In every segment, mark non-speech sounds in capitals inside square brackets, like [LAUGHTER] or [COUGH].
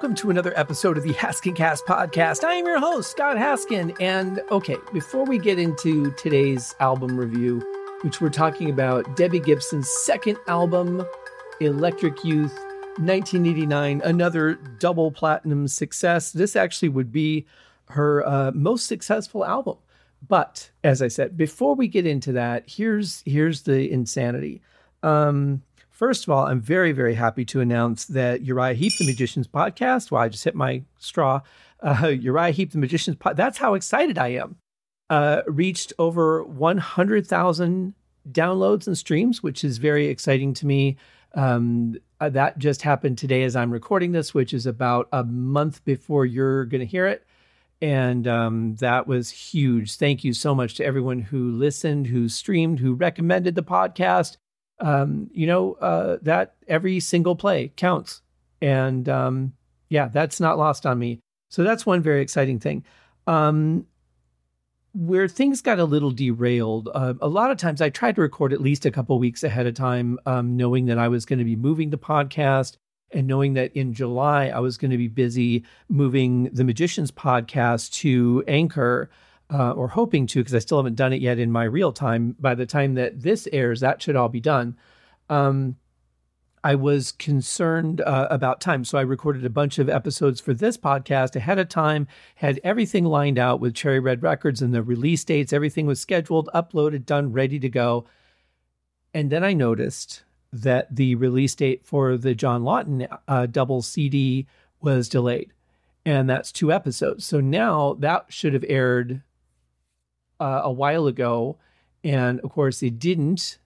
welcome to another episode of the Haskincast podcast. I am your host, Scott Haskin. And okay, before we get into today's album review, which we're talking about Debbie Gibson's second album, Electric Youth, 1989, another double platinum success. This actually would be her uh, most successful album. But as I said, before we get into that, here's here's the insanity. Um, First of all, I'm very, very happy to announce that Uriah Heep, the Magician's podcast, well, I just hit my straw. [LAUGHS] Uh, Uriah Heep, the Magician's podcast, that's how excited I am. Uh, reached over 100,000 downloads and streams, which is very exciting to me. Um, uh, that just happened today as I'm recording this, which is about a month before you're going to hear it. And um, that was huge. Thank you so much to everyone who listened, who streamed, who recommended the podcast, um, you know, uh, that every single play counts. And um, yeah, that's not lost on me. So that's one very exciting thing. Um, where things got a little derailed, uh, a lot of times I tried to record at least a couple weeks ahead of time, um, knowing that I was going to be moving the podcast and knowing that in July I was going to be busy moving the Magicians podcast to Anchor uh, or hoping to, because I still haven't done it yet in my real time. By the time that this airs, that should all be done. Um, I was concerned uh, about time. So I recorded a bunch of episodes for this podcast ahead of time, had everything lined out with Cherry Red Records and the release dates. Everything was scheduled, uploaded, done, ready to go. And then I noticed that the release date for the John Lawton uh, double CD was delayed. And that's two episodes. So now that should have aired uh, a while ago. And of course, it didn't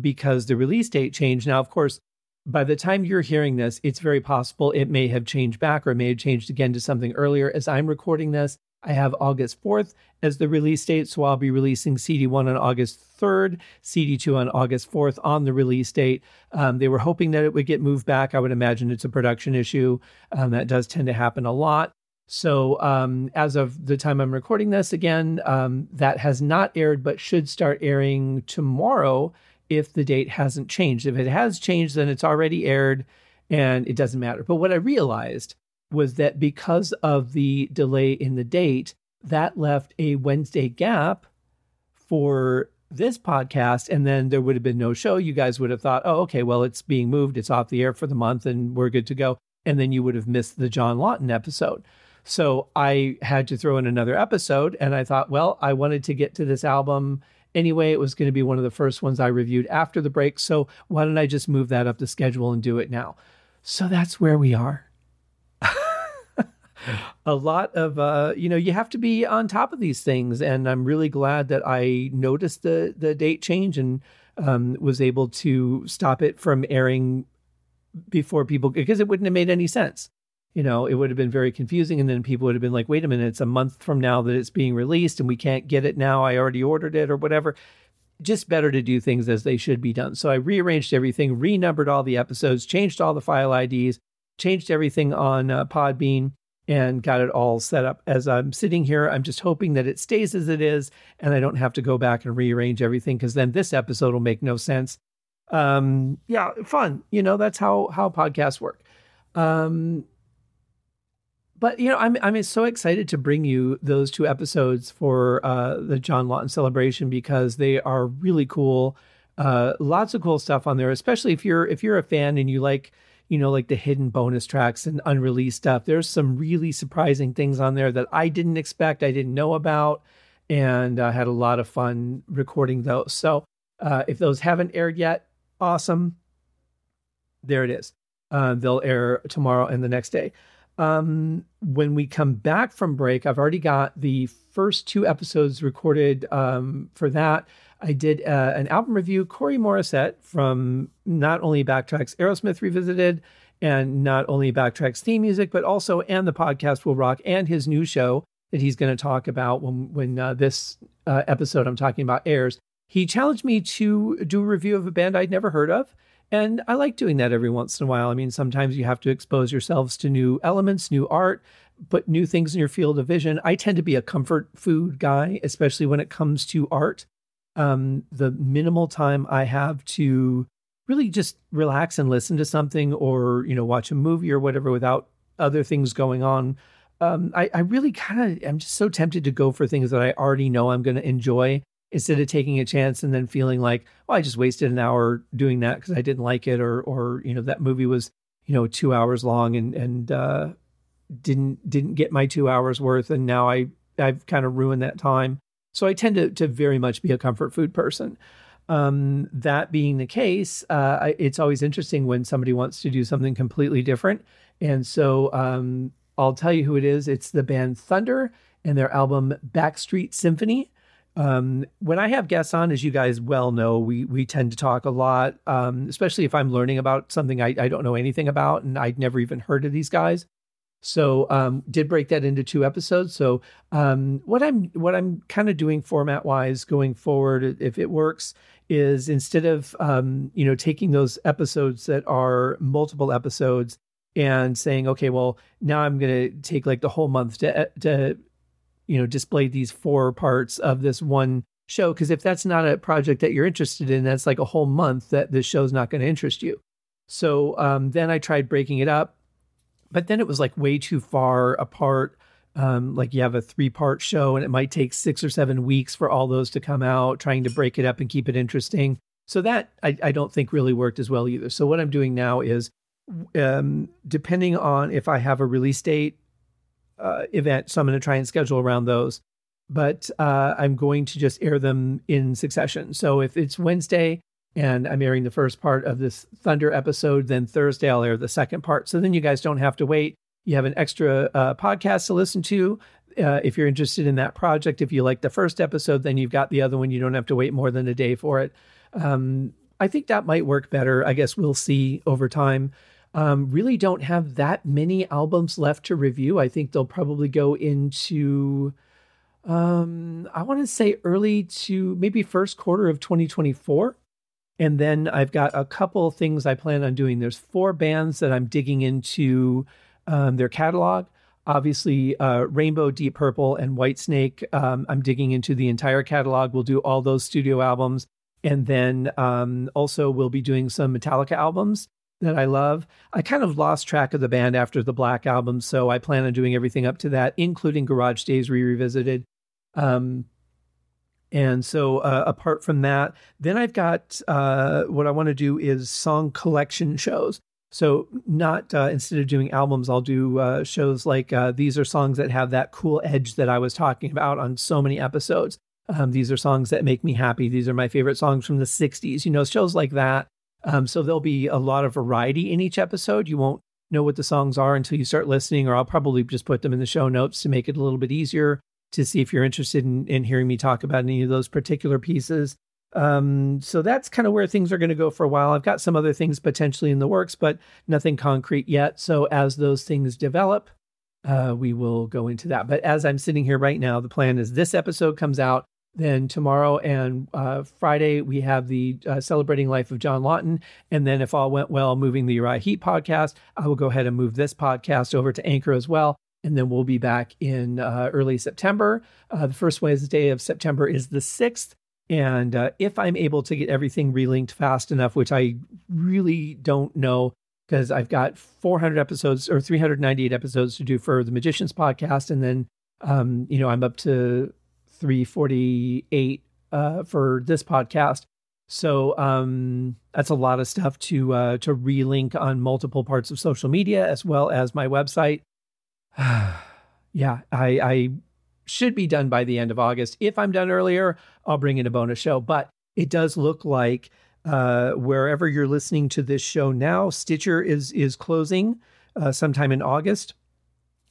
because the release date changed. Now, of course, by the time you're hearing this, it's very possible it may have changed back or it may have changed again to something earlier. As I'm recording this, I have August 4th as the release date. So I'll be releasing CD1 on August 3rd, CD2 on August 4th on the release date. Um, they were hoping that it would get moved back. I would imagine it's a production issue. Um, that does tend to happen a lot. So, um, as of the time I'm recording this, again, um, that has not aired, but should start airing tomorrow if the date hasn't changed. If it has changed, then it's already aired and it doesn't matter. But what I realized was that because of the delay in the date, that left a Wednesday gap for this podcast. And then there would have been no show. You guys would have thought, oh, okay, well, it's being moved, it's off the air for the month, and we're good to go. And then you would have missed the John Lawton episode. So I had to throw in another episode. And I thought, well, I wanted to get to this album anyway. It was going to be one of the first ones I reviewed after the break. So why don't I just move that up the schedule and do it now? So that's where we are. [LAUGHS] a lot of uh, you know you have to be on top of these things and i'm really glad that i noticed the the date change and um, was able to stop it from airing before people because it wouldn't have made any sense you know, it would have been very confusing. And then people would have been like, wait a minute, it's a month from now that it's being released and we can't get it now. I already ordered it or whatever. Just better to do things as they should be done. So I rearranged everything, renumbered all the episodes, changed all the file IDs, changed everything on uh, Podbean, and got it all set up. As I'm sitting here, I'm just hoping that it stays as it is and I don't have to go back and rearrange everything because then this episode will make no sense. Um, yeah, fun. You know, that's how how podcasts work. Um, but you know, I'm I'm so excited to bring you those two episodes for uh, the John Lawton celebration because they are really cool. Uh, lots of cool stuff on there, especially if you're if you're a fan and you like you know like the hidden bonus tracks and unreleased stuff. There's some really surprising things on there that I didn't expect, I didn't know about, and I uh, had a lot of fun recording those. So uh, if those haven't aired yet, awesome. There it is. Uh, they'll air tomorrow and the next day. Um, when we come back from break, I've already got the first two episodes recorded um, for that. I did uh, an album review, Corey Morissette from not only Backtracks Aerosmith Revisited and not only Backtracks theme music, but also And the Podcast Will Rock and his new show that he's going to talk about when, when uh, this uh, episode I'm talking about airs. He challenged me to do a review of a band I'd never heard of. And I like doing that every once in a while. I mean, sometimes you have to expose yourselves to new elements, new art, put new things in your field of vision. I tend to be a comfort food guy, especially when it comes to art. Um, the minimal time I have to really just relax and listen to something or, you know, watch a movie or whatever without other things going on, um, I, I really kind of I'm just so tempted to go for things that I already know I'm going to enjoy instead of taking a chance and then feeling like, oh, I just wasted an hour doing that because I didn't like it, or or you know that movie was you know two hours long and and uh, didn't didn't get my two hours worth, and now I I've kind of ruined that time. So I tend to to very much be a comfort food person. Um, that being the case, uh, I, it's always interesting when somebody wants to do something completely different. And so um, I'll tell you who it is. It's the band Thunder and their album Backstreet Symphony. Um, when I have guests on, as you guys well know, we we tend to talk a lot, um, especially if I'm learning about something I, I don't know anything about and I'd never even heard of these guys. So um, did break that into two episodes. So um, what I'm what I'm kind of doing format wise going forward, if it works, is instead of um, you know taking those episodes that are multiple episodes and saying, okay, well now I'm going to take like the whole month to to you know displayed these four parts of this one show because if that's not a project that you're interested in that's like a whole month that this show's not going to interest you. So um, then i tried breaking it up but then it was like way too far apart. Um, like you have a three part show and it might take six or seven weeks for all those to come out trying to break it up and keep it interesting. So that i, I don't think really worked as well either. So what i'm doing now is um, depending on if i have a release date uh, event, so I'm going to try and schedule around those. But uh, I'm going to just air them in succession. So if it's Wednesday and I'm airing the first part of this Thunder episode, then Thursday I'll air the second part. So then you guys don't have to wait. You have an extra uh, podcast to listen to. Uh, if you're interested in that project, if you like the first episode, then you've got the other one. You don't have to wait more than a day for it. Um, I think that might work better. I guess we'll see over time. Um, really don't have that many albums left to review. I think they'll probably go into, um, I want to say early to maybe first quarter of 2024. And then I've got a couple things I plan on doing. There's four bands that I'm digging into um, their catalog. Obviously, uh, Rainbow, Deep Purple, and Whitesnake. Um, I'm digging into the entire catalog. We'll do all those studio albums. And then um, also, we'll be doing some Metallica albums that I love. I kind of lost track of the band after the Black album, so I plan on doing everything up to that, including Garage Days Re Revisited. Um, and so, uh, apart from that, then I've got uh, what I want to do is song collection shows. So, not uh, instead of doing albums, I'll do uh, shows like uh, these are songs that have that cool edge that I was talking about on so many episodes. Um, these are songs that make me happy. These are my favorite songs from the 60s. You know, shows like that um, so there'll be a lot of variety in each episode. You won't know what the songs are until you start listening, or I'll probably just put them in the show notes to make it a little bit easier to see if you're interested in, in hearing me talk about any of those particular pieces. Um, so that's kind of where things are going to go for a while. I've got some other things potentially in the works, but nothing concrete yet. So as those things develop, uh, we will go into that. But as I'm sitting here right now, the plan is this episode comes out then tomorrow and uh, Friday, we have the uh, Celebrating Life of John Lawton. And then, if all went well, moving the Uriah Heep podcast, I will go ahead and move this podcast over to Anchor as well. And then we'll be back in uh, early September. Uh, the first Wednesday of September is the 6th. And uh, if I'm able to get everything relinked fast enough, which I really don't know, because I've got 400 episodes or 398 episodes to do for the Magicians podcast. And then, um, you know, I'm up to 348 uh, for this podcast. So um, that's a lot of stuff to uh, to relink on multiple parts of social media as well as my website. [SIGHS] yeah, I, I should be done by the end of August. If I'm done earlier, I'll bring in a bonus show. But it does look like uh, wherever you're listening to this show now, Stitcher is is closing uh, sometime in August.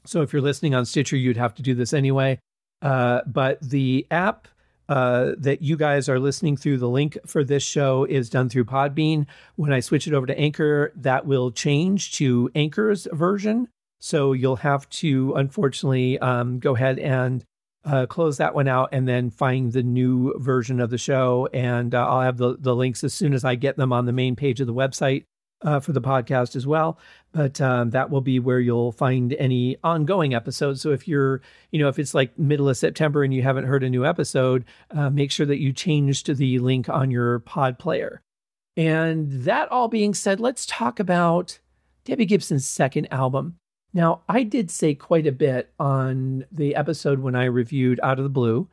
So if you're listening on Stitcher, you'd have to do this anyway. Uh, but the app uh, that you guys are listening through, the link for this show is done through Podbean. When I switch it over to Anchor, that will change to Anchor's version. So you'll have to, unfortunately, um, go ahead and uh, close that one out and then find the new version of the show. And uh, I'll have the, the links as soon as I get them on the main page of the website uh, for the podcast as well. But um, that will be where you'll find any ongoing episodes. So if you're, you know, if it's like middle of September and you haven't heard a new episode, uh, make sure that you change to the link on your pod player. And that all being said, let's talk about Debbie Gibson's second album. Now, I did say quite a bit on the episode when I reviewed Out of the Blue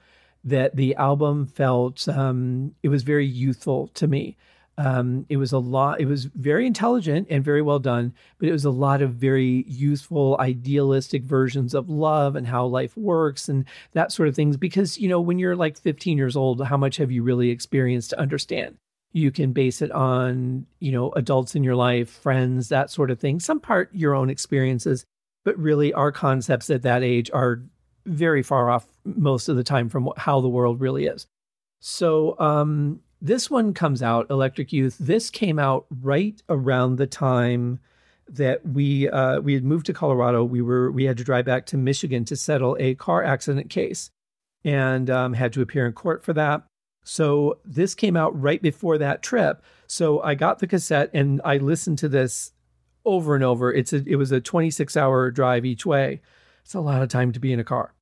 that the album felt um, it was very youthful to me. Um, it was a lot. It was very intelligent and very well done, but it was a lot of very youthful, idealistic versions of love and how life works and that sort of things. Because you know, when you're like 15 years old, how much have you really experienced to understand? You can base it on you know adults in your life, friends, that sort of thing. Some part your own experiences, but really our concepts at that age are very far off most of the time from how the world really is. So um, this one comes out, Electric Youth. This came out right around the time that we uh, we had moved to Colorado. We were we had to drive back to Michigan to settle a car accident case, and um, had to appear in court for that. So this came out right before that trip. So I got the cassette and I listened to this over and over. It's a, it was a 26 hour drive each way. It's a lot of time to be in a car,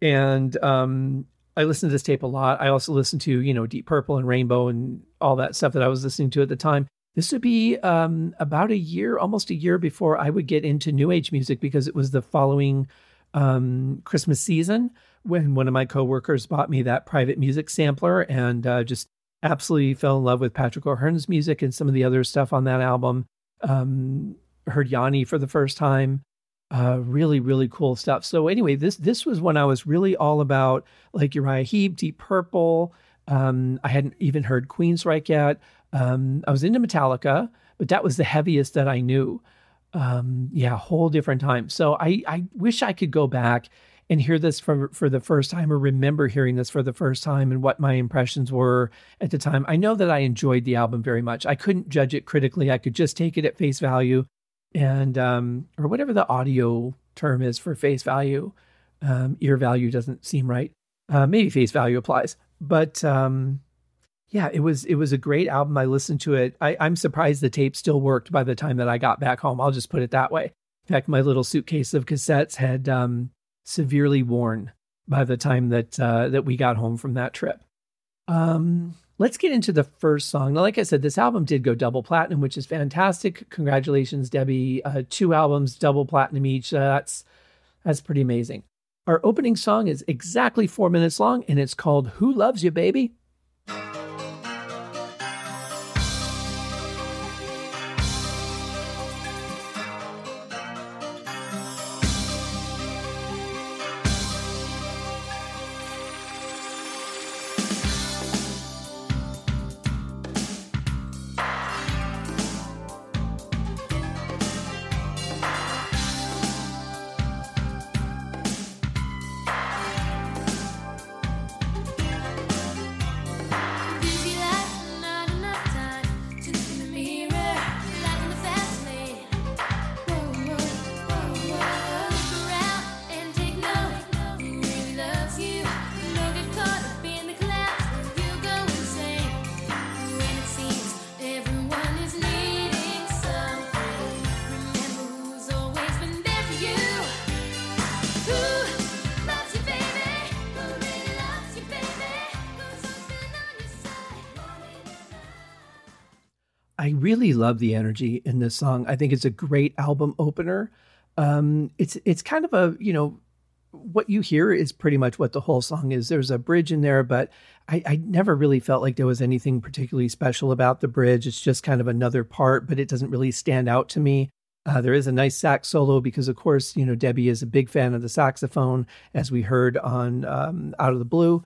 and um, I listened to this tape a lot. I also listened to, you know, Deep Purple and Rainbow and all that stuff that I was listening to at the time. This would be um, about a year, almost a year before I would get into New Age music because it was the following um, Christmas season when one of my coworkers bought me that private music sampler and uh, just absolutely fell in love with Patrick O'Hearn's music and some of the other stuff on that album. Um, heard Yanni for the first time uh, really, really cool stuff. So anyway, this this was when I was really all about like Uriah Heep, Deep Purple. Um, I hadn't even heard Queensryche yet. Um, I was into Metallica, but that was the heaviest that I knew. Um, yeah, whole different time. So I I wish I could go back and hear this for for the first time or remember hearing this for the first time and what my impressions were at the time. I know that I enjoyed the album very much. I couldn't judge it critically. I could just take it at face value and um, or whatever the audio term is for face value. Um, ear value doesn't seem right. Uh, maybe face value applies, but um, yeah, it was it was a great album. I listened to it. I, I'm surprised the tape still worked by the time that I got back home. I'll just put it that way. In fact, my little suitcase of cassettes had um, severely worn by the time that uh, that we got home from that trip. Um, Let's get into the first song. Now, like I said, this album did go double platinum, which is fantastic. Congratulations, Debbie. Uh, two albums, double platinum each. Uh, that's that's pretty amazing. Our opening song is exactly four minutes long, and it's called "Who Loves You, Baby." Really love the energy in this song. I think it's a great album opener. Um, it's it's kind of a you know what you hear is pretty much what the whole song is. There's a bridge in there, but I, I, never really felt like there was anything particularly special about the bridge. It's just kind of another part, but it doesn't really stand out to me. Uh, there is a nice sax solo because, of course, you know Debbie is a big fan of the saxophone, as we heard on um, Out of the Blue.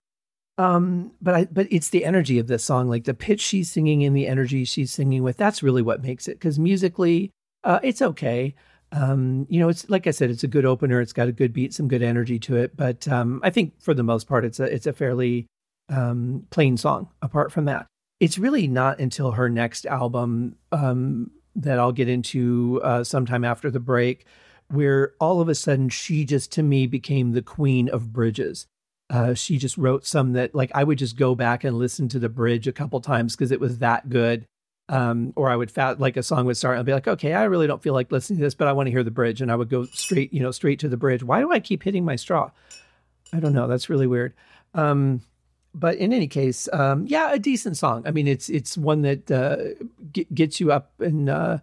Um, but I, but it's the energy of this song, like the pitch she's singing and the energy she's singing with. That's really what makes it. Because musically, uh, it's okay. Um, you know, it's like I said, it's a good opener. It's got a good beat, some good energy to it. But um, I think for the most part, it's a it's a fairly um, plain song. Apart from that, it's really not until her next album um, that I'll get into uh, sometime after the break, where all of a sudden she just to me became the queen of bridges uh, she just wrote some that like I would just go back and listen to the bridge a couple times because it was that good. Um, or I would fat like a song would start and I'd be like, okay, I really don't feel like listening to this, but I want to hear the bridge, and I would go straight, you know, straight to the bridge. Why do I keep hitting my straw? I don't know. That's really weird. Um, but in any case, um, yeah, a decent song. I mean, it's it's one that uh, g- gets you up and uh,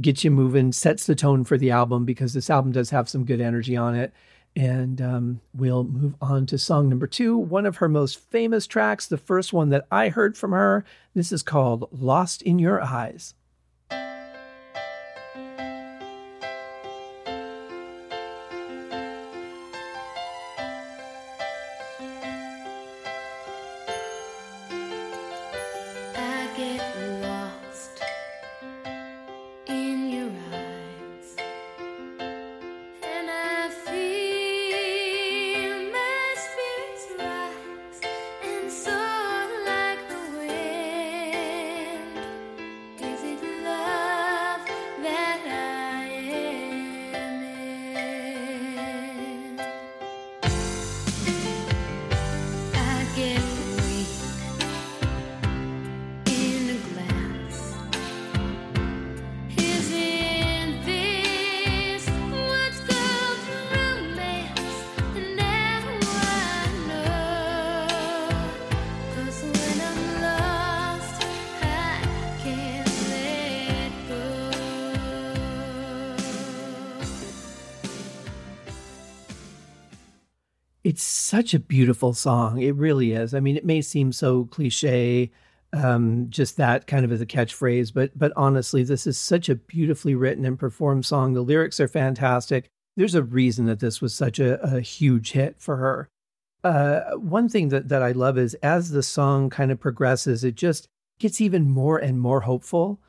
gets you moving, sets the tone for the album because this album does have some good energy on it. And um, we'll move on to song number two, one of her most famous tracks, the first one that I heard from her. This is called Lost in Your Eyes. Such a beautiful song. It really is. I mean, it may seem so cliche, um, just that kind of as a catchphrase, but but honestly, this is such a beautifully written and performed song. The lyrics are fantastic. There's a reason that this was such a, a huge hit for her. Uh, one thing that that I love is as the song kind of progresses, it just gets even more and more hopeful.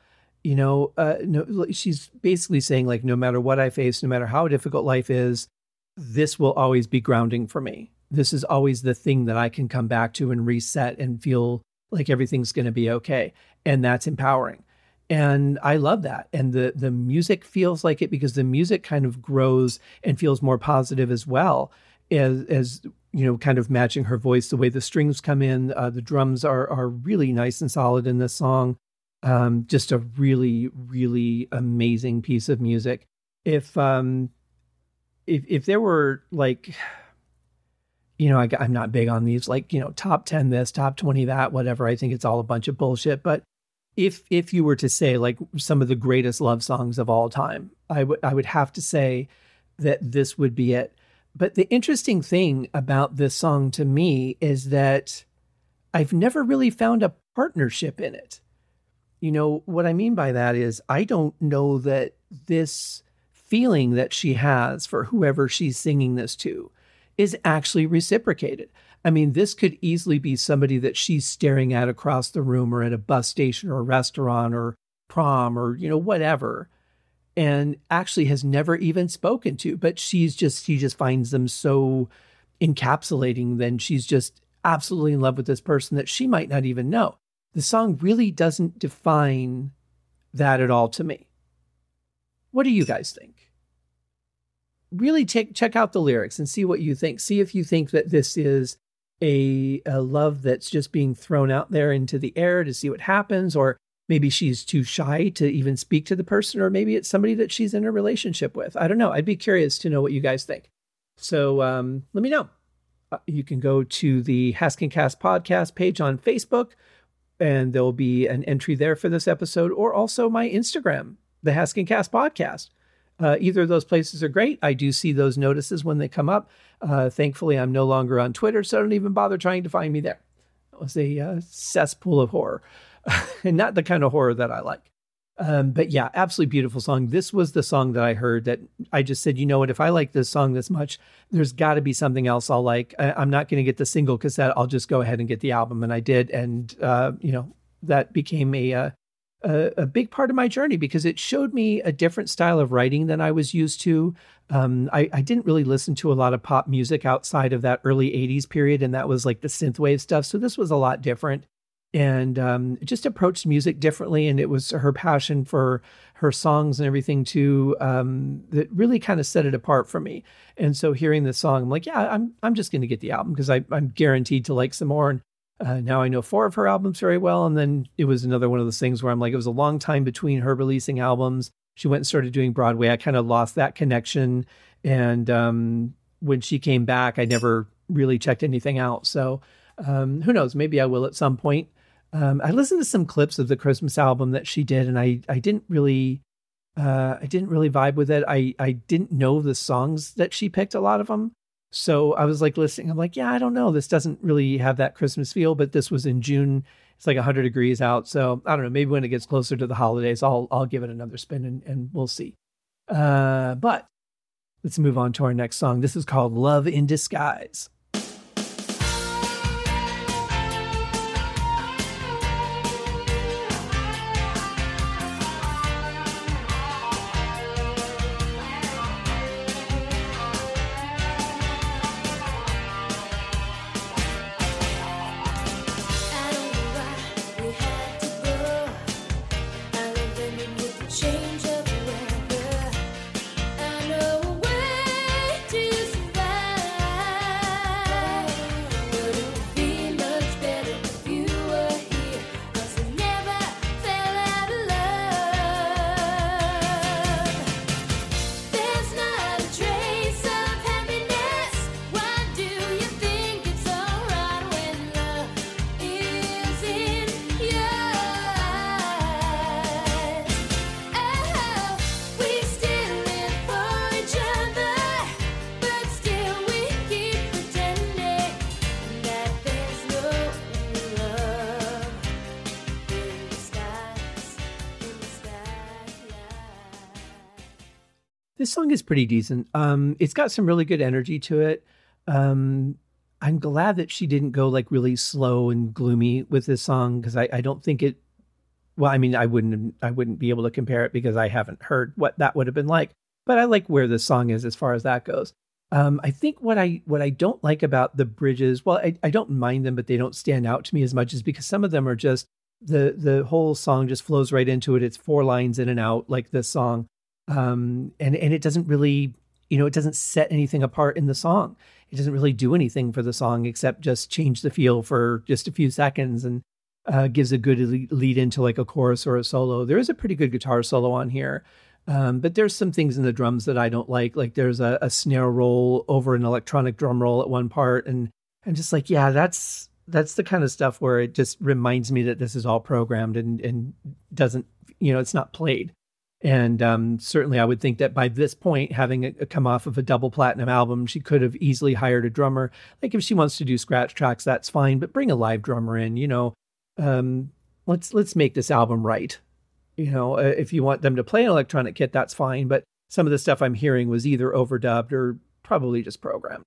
You know, uh, no, she's basically saying like, no matter what I face, no matter how difficult life is, this will always be grounding for me. This is always the thing that I can come back to and reset and feel like everything's going to be okay. And that's empowering. And I love that. And the the music feels like it because the music kind of grows and feels more positive as well as as you know, kind of matching her voice. The way the strings come in, uh, the drums are are really nice and solid in this song. Um, just a really, really amazing piece of music. If um, if if there were like you know I, i'm not big on these like you know top 10 this top 20 that whatever. I think it's all a bunch of bullshit. But if if you were to say like some of the greatest love songs of all time i would i would have to say that this would be it. But the interesting thing about this song to me is that i've never really found a partnership in it. You know what i mean by that is i don't know that this feeling that she has for whoever she's singing this to is actually reciprocated. I mean, this could easily be somebody that she's staring at across the room or at a bus station or a restaurant or prom or, you know, whatever, and actually has never even spoken to, but she's just, she just finds them so encapsulating, then she's just absolutely in love with this person that she might not even know. The song really doesn't define that at all to me. What do you guys think? Really check check out the lyrics and see what you think. See if you think that this is a, a love that's just being thrown out there into the air to see what happens, or maybe she's too shy to even speak to the person, or maybe it's somebody that she's in a relationship with. I don't know. I'd be curious to know what you guys think. So um, let me know. Uh, you can go to the Haskincast podcast page on Facebook, and there will be an entry there for this episode, or also my Instagram the Haskincast podcast. Uh, either of those places are great. I do see those notices when they come up. Uh, thankfully, I'm no longer on Twitter, so don't even bother trying to find me there. It was a uh, cesspool of horror, [LAUGHS] and not the kind of horror that I like. Um, but yeah, absolutely beautiful song. This was the song that I heard that I just said, you know what? If I like this song this much, there's got to be something else I'll like. I, am not going to get the single cassette. I'll just go ahead and get the album, and I did, and uh, you know that became a uh, a, a, big part of my journey because it showed me a different style of writing than I was used to. Um, I, I, didn't really listen to a lot of pop music outside of that early 80s period, and that was like the synthwave stuff. So this was a lot different and um, just approached music differently. And it was her passion for her songs and everything too um, that really kind of set it apart for me. And so hearing this song, I'm like, yeah, I'm I'm just going to get the album because I'm guaranteed to like some more. And uh, now I know four of her albums very well. And then it was another one of those things where I'm like, it was a long time between her releasing albums. She went and started doing Broadway. I kind of lost that connection. And um, when she came back, I never really checked anything out. So um, who knows? Maybe I will at some point. Um, I listened to some clips of the Christmas album that she did, and I, I didn't really Uh, I didn't really vibe with it. I I didn't know the songs that she picked. A lot of them. So I was like listening. I'm like, yeah, I don't know. This doesn't really have that Christmas feel. But this was in June. It's like 100 degrees out. So I don't know. Maybe when it gets closer to the holidays, I'll I'll give it another spin and, and we'll see. Uh, but let's move on to our next song. This is called Love in Disguise. Is pretty decent. Um, it's got some really good energy to it. Um, I'm glad that she didn't go like really slow and gloomy with this song because I, I don't think it. Well, I mean, I wouldn't I wouldn't be able to compare it because I haven't heard what that would have been like. But I like where the song is as far as that goes. Um, I think what I what I don't like about the bridges, well, I, I don't mind them, but they don't stand out to me as much, is because some of them are just the the whole song just flows right into it. It's four lines in and out like this song, um, and and it doesn't really you know it doesn't set anything apart in the song. It doesn't really do anything for the song except just change the feel for just a few seconds and uh, gives a good lead into like a chorus or a solo. There is a pretty good guitar solo on here um, but there's some things in the drums that i don't like. Like there's a, a snare roll over an electronic drum roll at one part and i'm just like yeah that's that's the kind of stuff where it just reminds me that this is all programmed and and doesn't you know it's not played and um, certainly, I would think that by this point, having a, a come off of a double platinum album, she could have easily hired a drummer. Like if she wants to do scratch tracks, that's fine, but bring a live drummer in. You know, um, let's let's make this album right. You know, uh, if you want them to play an electronic kit, that's fine. But some of the stuff I'm hearing was either overdubbed or probably just programmed.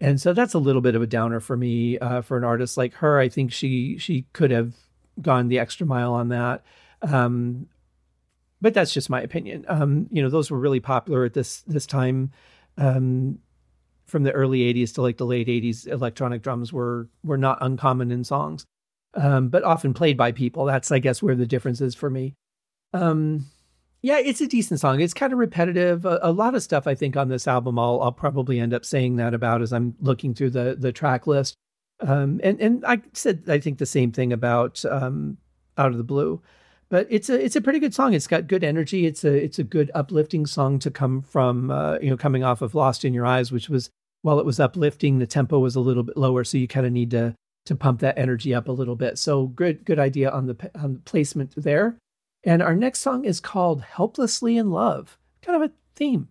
And so that's a little bit of a downer for me. Uh, for an artist like her, I think she she could have gone the extra mile on that. Um, but that's just my opinion. Um, you know, those were really popular at this this time. Um, from the early 80s to like the late 80s electronic drums were were not uncommon in songs um, but often played by people. That's i guess where the difference is for me. Um, yeah it's a decent song. It's kind of repetitive. A, a, lot of stuff i think on this album i'll, I'll probably end up saying that about as i'm looking through the the track list. Um, and and i said i think the same thing about um, out of the blue but it's a it's a pretty good song. It's got good energy. It's a it's a good uplifting song to come from uh, you know coming off of Lost in Your Eyes, which was while it was uplifting, the tempo was a little bit lower, so you kind of need to to pump that energy up a little bit. So good good idea on the on the placement there. And our next song is called "Helplessly in Love," kind of a theme.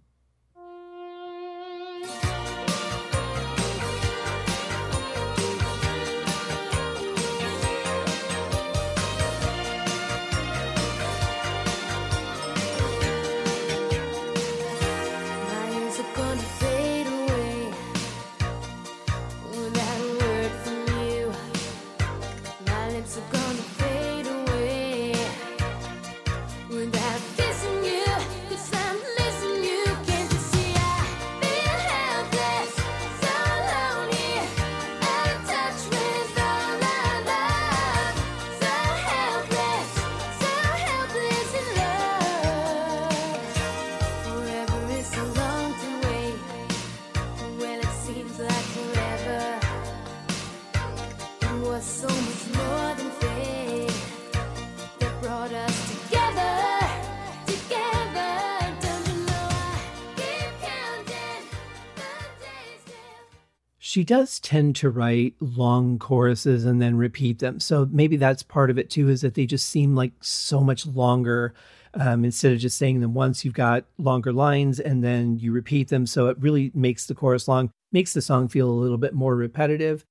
She does tend to write long choruses and then repeat them. So maybe that's part of it too, is that they just seem like so much longer. Um, instead of just saying them once, you've got longer lines and then you repeat them. So it really makes the chorus long, makes the song feel a little bit more repetitive.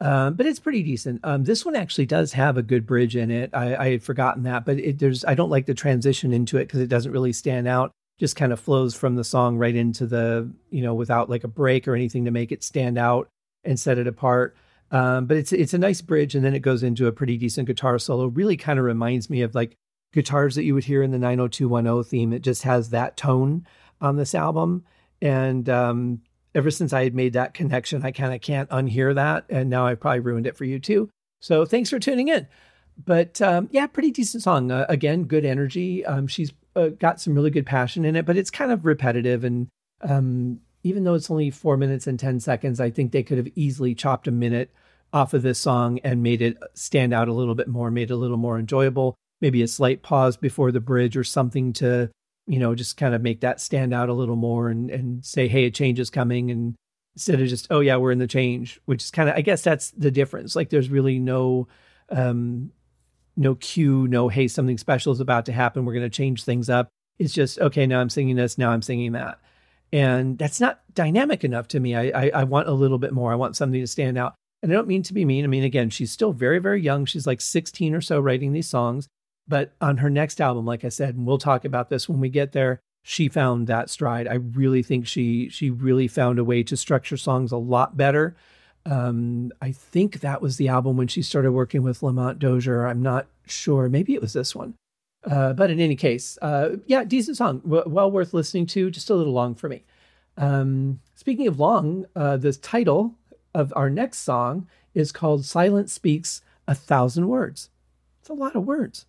Um, but it's pretty decent. Um, this one actually does have a good bridge in it. I, I had forgotten that, but it, there's I don't like the transition into it because it doesn't really stand out. Just kind of flows from the song right into the you know without like a break or anything to make it stand out and set it apart. Um, but it's it's a nice bridge, and then it goes into a pretty decent guitar solo. Really kind of reminds me of like guitars that you would hear in the 90210 theme. It just has that tone on this album, and um, ever since I had made that connection, I kind of can't unhear that. And now I've probably ruined it for you too. So thanks for tuning in. But um, yeah, pretty decent song. Uh, again, good energy. Um, she's uh, got some really good passion in it, but it's kind of repetitive. And um, even though it's only four minutes and 10 seconds, I think they could have easily chopped a minute off of this song and made it stand out a little bit more, made it a little more enjoyable. Maybe a slight pause before the bridge or something to you know, just kind of make that stand out a little more and, and say, hey, a change is coming. And instead of just, oh, yeah, we're in the change, which is kind of, I guess that's the difference. Like there's really no, um, no cue, no, hey, something special is about to happen. We're going to change things up. It's just, okay, now I'm singing this, now I'm singing that. And that's not dynamic enough to me. I, I, I want a little bit more. I want something to stand out. And I don't mean to be mean. I mean, again, she's still very, very young. She's like 16 or so writing these songs. But on her next album, like I said, and we'll talk about this when we get there, she found that stride. I really think she she really found a way to structure songs a lot better. Um, I think that was the album when she started working with Lamont Dozier. I'm not sure. Maybe it was this one. Uh, but in any case, uh, yeah, decent song. W- well worth listening to. Just a little long for me. Um, speaking of long, uh, the title of our next song is called Silence Speaks a Thousand Words. It's a lot of words.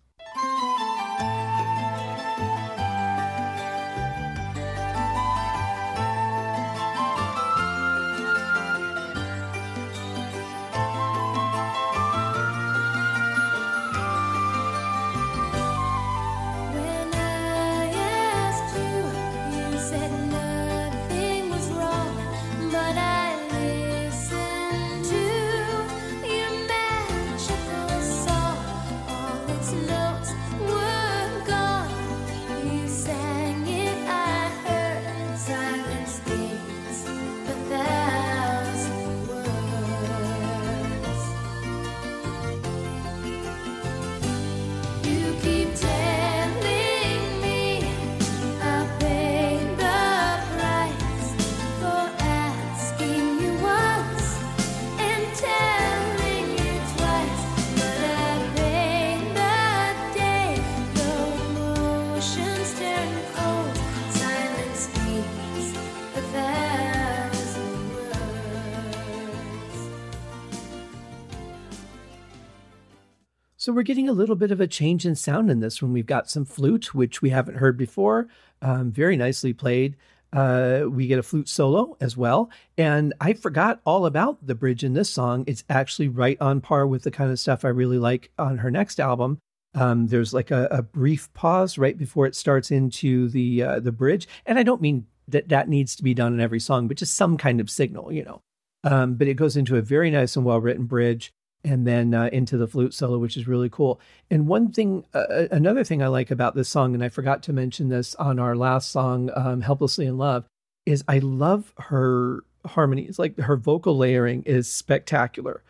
So we're getting a little bit of a change in sound in this one. We've got some flute, which we haven't heard before, um, very nicely played. Uh, we get a flute solo as well. And I forgot all about the bridge in this song. It's actually right on par with the kind of stuff I really like on her next album. Um, there's like a, a, brief pause right before it starts into the uh, the bridge, and I don't mean that that needs to be done in every song, but just some kind of signal, you know. Um, but it goes into a very nice and well written bridge and then uh, into the flute solo, which is really cool. And one thing, uh, uh, another thing I like about this song, and I forgot to mention this on our last song, um, "Helplessly in Love," is I love her harmonies. Like her vocal layering is spectacular,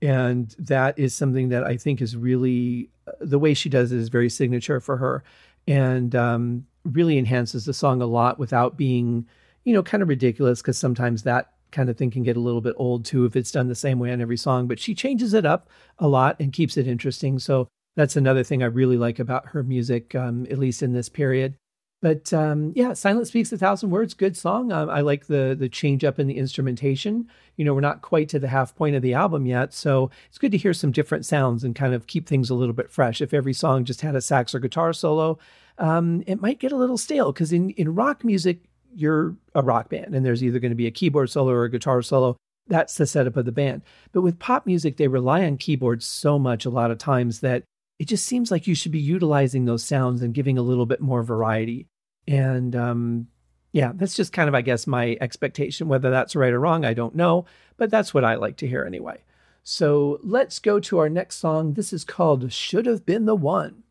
and that is something that I think is really uh, the way she does it is very signature for her, and um, really enhances the song a lot without being, you know, kind of ridiculous because sometimes that kind of thing can get a little bit old too if it's done the same way on every song, but she changes it up a lot and keeps it interesting. So that's another thing I really like about her music, um, at least in this period. But um, yeah, Silence Speaks a Thousand Words, good song. Um, I like the the change up in the instrumentation. You know, we're not quite to the half point of the album yet, so it's good to hear some different sounds and kind of keep things a little bit fresh. If every song just had a sax or guitar solo, um, it might get a little stale because in in rock music, you're a rock band and there's either going to be a keyboard solo or a guitar solo. That's the setup of the band. But with pop music, they rely on keyboards so much a lot of times that it just seems like you should be utilizing those sounds and giving a little bit more variety. And um, yeah, that's just kind of, I guess, my expectation. Whether that's right or wrong, I don't know, but that's what I like to hear anyway. So let's go to our next song. This is called Should Have Been the One.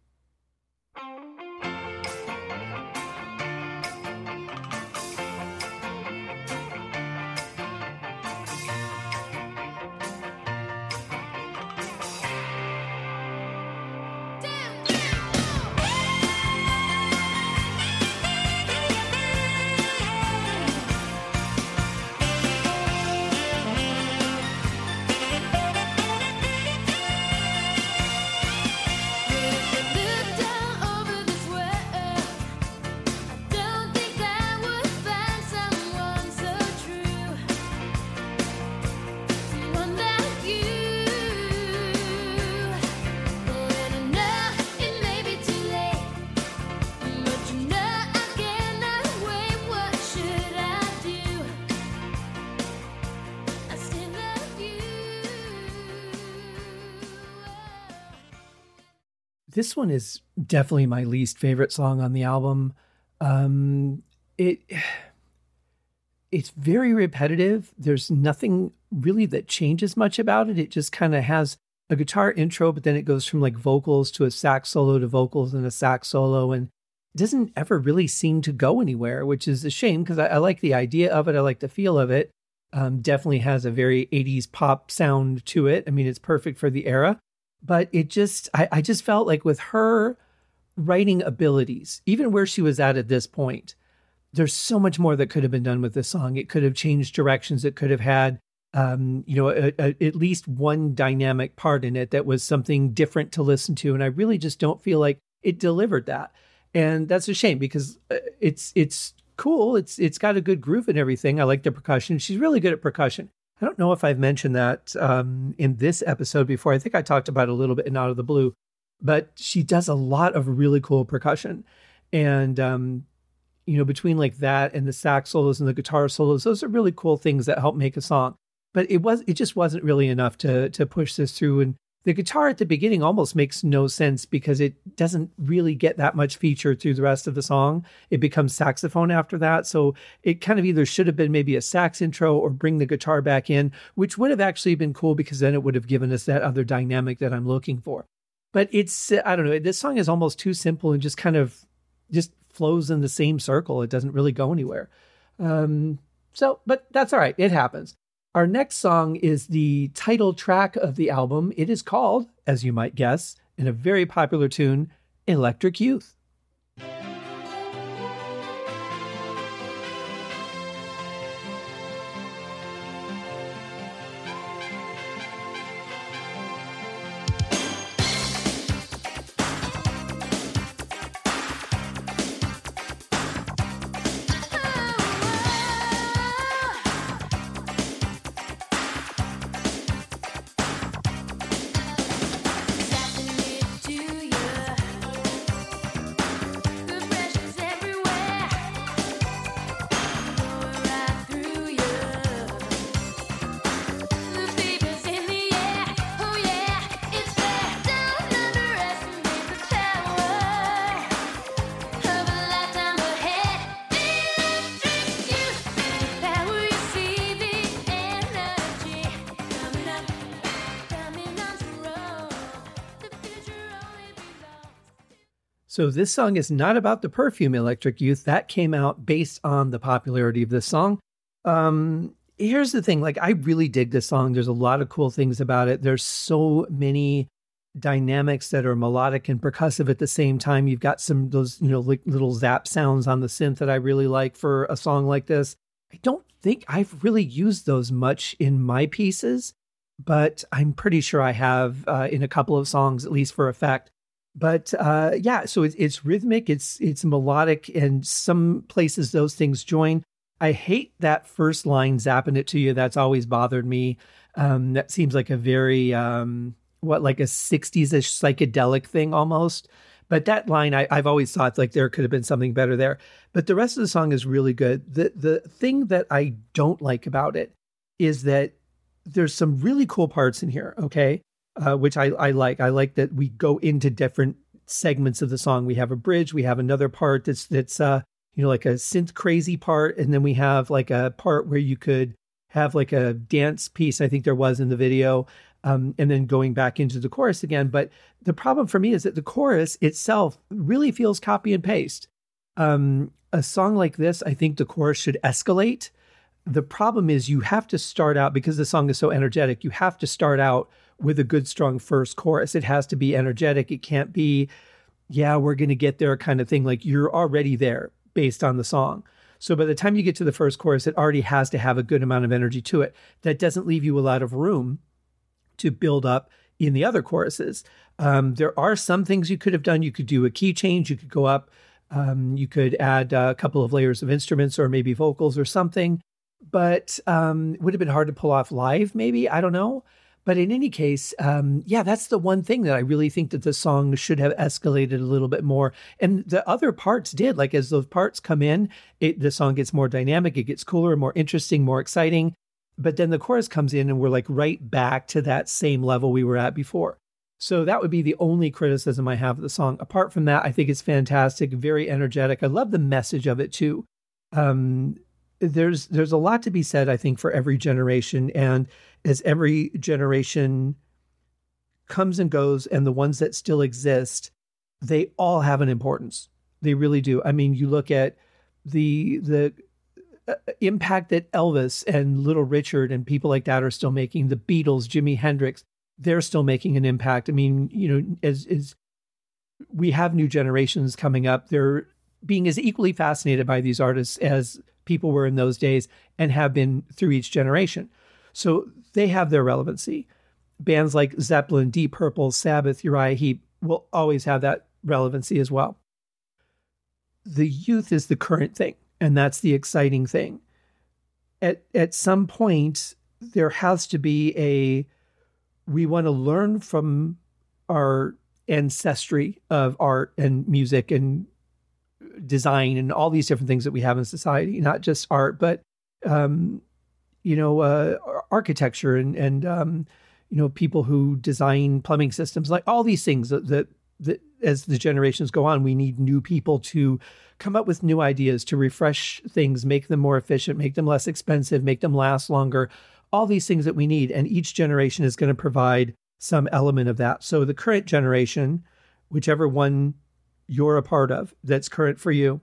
This one is definitely my least favorite song on the album. Um, it [SIGHS] it's very repetitive. There's nothing really that changes much about it. It just kind of has a guitar intro, but then it goes from like vocals to a sax solo to vocals and a sax solo, and doesn't ever really seem to go anywhere, which is a shame because I, I, like the idea of it. I like the feel of it. Um, definitely has a very 80s pop sound to it. I mean, it's perfect for the era, but it just, I, I just felt like with her writing abilities, even where she was at at this point, there's so much more that could have been done with this song. It could have changed directions. It could have had, um, you know, a, a, at least one dynamic part in it that was something different to listen to. And I really just don't feel like it delivered that. And that's a shame because uh, it's it's cool. It's it's got a good groove and everything. I like the percussion. She's really good at percussion. I don't know if I've mentioned that um, in this episode before. I think I talked about it a little bit in Out of the Blue, but she does a lot of really cool percussion. And um, you know, between like that and the sax solos and the guitar solos, those are really cool things that help make a song. But it was it just wasn't really enough to to push this through. And the guitar at the beginning almost makes no sense because it doesn't really get that much feature through the rest of the song. It becomes saxophone after that. So it kind of either should have been maybe a sax intro or bring the guitar back in, which would have actually been cool because then it would have given us that other dynamic that I'm looking for. But it's I don't know, this song is almost too simple and just kind of just flows in the same circle. It doesn't really go anywhere. Um, so, but that's all right. It happens. Our next song is the title track of the album. It is called, as you might guess, in a very popular tune, Electric Youth. So this song is not about the perfume Electric Youth. That came out based on the popularity of this song. Um, here's the thing like I really dig this song. There's a lot of cool things about it. There's so many dynamics that are melodic and percussive at the same time. You've got some those, you know, like little zap sounds on the synth that I really like for a song like this. I don't think I've really used those much in my pieces, but I'm pretty sure I have uh, in a couple of songs, at least for effect but uh, yeah, so it's, it's rhythmic, it's it's melodic, and some places those things join. I hate that first line zapping it to you. That's always bothered me. Um, that seems like a very um, what like a '60s ish psychedelic thing almost. But that line, I, I've always thought like there could have been something better there. But the rest of the song is really good. The the thing that I don't like about it is that there's some really cool parts in here. Okay, uh, which I, I like. I like that we go into different segments of the song. We have a bridge, we have another part that's that's uh, you know like a synth crazy part, and then we have like a part where you could have like a dance piece. I think there was in the video, um, and then going back into the chorus again. But the problem for me is that the chorus itself really feels copy and paste. Um, a song like this, I think the chorus should escalate. The problem is you have to start out because the song is so energetic. You have to start out with a good, strong first chorus. It has to be energetic. It can't be, yeah, we're going to get there kind of thing. Like you're already there based on the song. So by the time you get to the first chorus, it already has to have a good amount of energy to it. That doesn't leave you a lot of room to build up in the other choruses. Um, there are some things you could have done. You could do a key change. You could go up. Um, you could add a couple of layers of instruments or maybe vocals or something. But um, it would have been hard to pull off live, maybe. I don't know. But in any case, um, yeah, that's the one thing that I really think that the song should have escalated a little bit more. And the other parts did. Like as those parts come in, it, the song gets more dynamic, it gets cooler, more interesting, more exciting. But then the chorus comes in, and we're like right back to that same level we were at before. So that would be the only criticism I have of the song. Apart from that, I think it's fantastic, very energetic. I love the message of it too. Um, there's there's a lot to be said, I think, for every generation, and as every generation comes and goes, and the ones that still exist, they all have an importance. They really do. I mean, you look at the the uh, impact that Elvis and Little Richard and people like that are still making, the Beatles, Jimi Hendrix, they're still making an impact. I mean, you know, as as we have new generations coming up, they're being as equally fascinated by these artists as people were in those days and have been through each generation. So they have their relevancy. Bands like Zeppelin, Deep Purple, Sabbath, Uriah Heep will always have that relevancy as well. The youth is the current thing, and that's the exciting thing. At at some point, there has to be a we want to learn from our ancestry of art and music and design and all these different things that we have in society, not just art, but um, you know, uh, architecture and and um, you know, people who design plumbing systems, like all these things that, that that as the generations go on, we need new people to come up with new ideas to refresh things, make them more efficient, make them less expensive, make them last longer, all these things that we need. And each generation is going to provide some element of that. So the current generation, whichever one you're a part of that's current for you,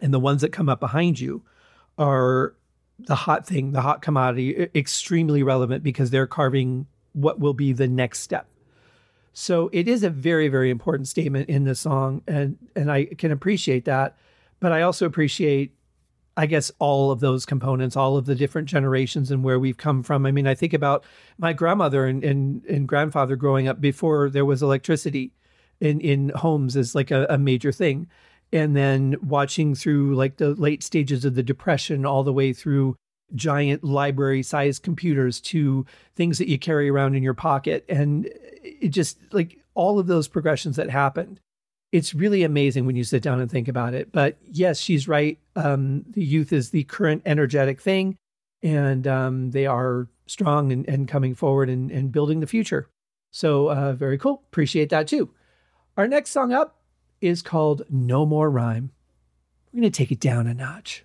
and the ones that come up behind you are the hot thing, the hot commodity, extremely relevant because they're carving what will be the next step. So it is a very, very important statement in the song, and and I can appreciate that. But I also appreciate I guess all of those components, all of the different generations and where we've come from. I mean, I think about my grandmother and, and, and grandfather growing up before there was electricity in, in homes as like a, a major thing. And then watching through like the late stages of the depression all the way through giant library sized computers to things that you carry around in your pocket. And it just like all of those progressions that happened it's really amazing when you sit down and think about it. But yes, she's right. Um, the youth is the current energetic thing, and um, they are strong and, and coming forward and, and, building the future. So, uh, very cool. Appreciate that too. Our next song up is called No More Rhyme. We're going to take it down a notch.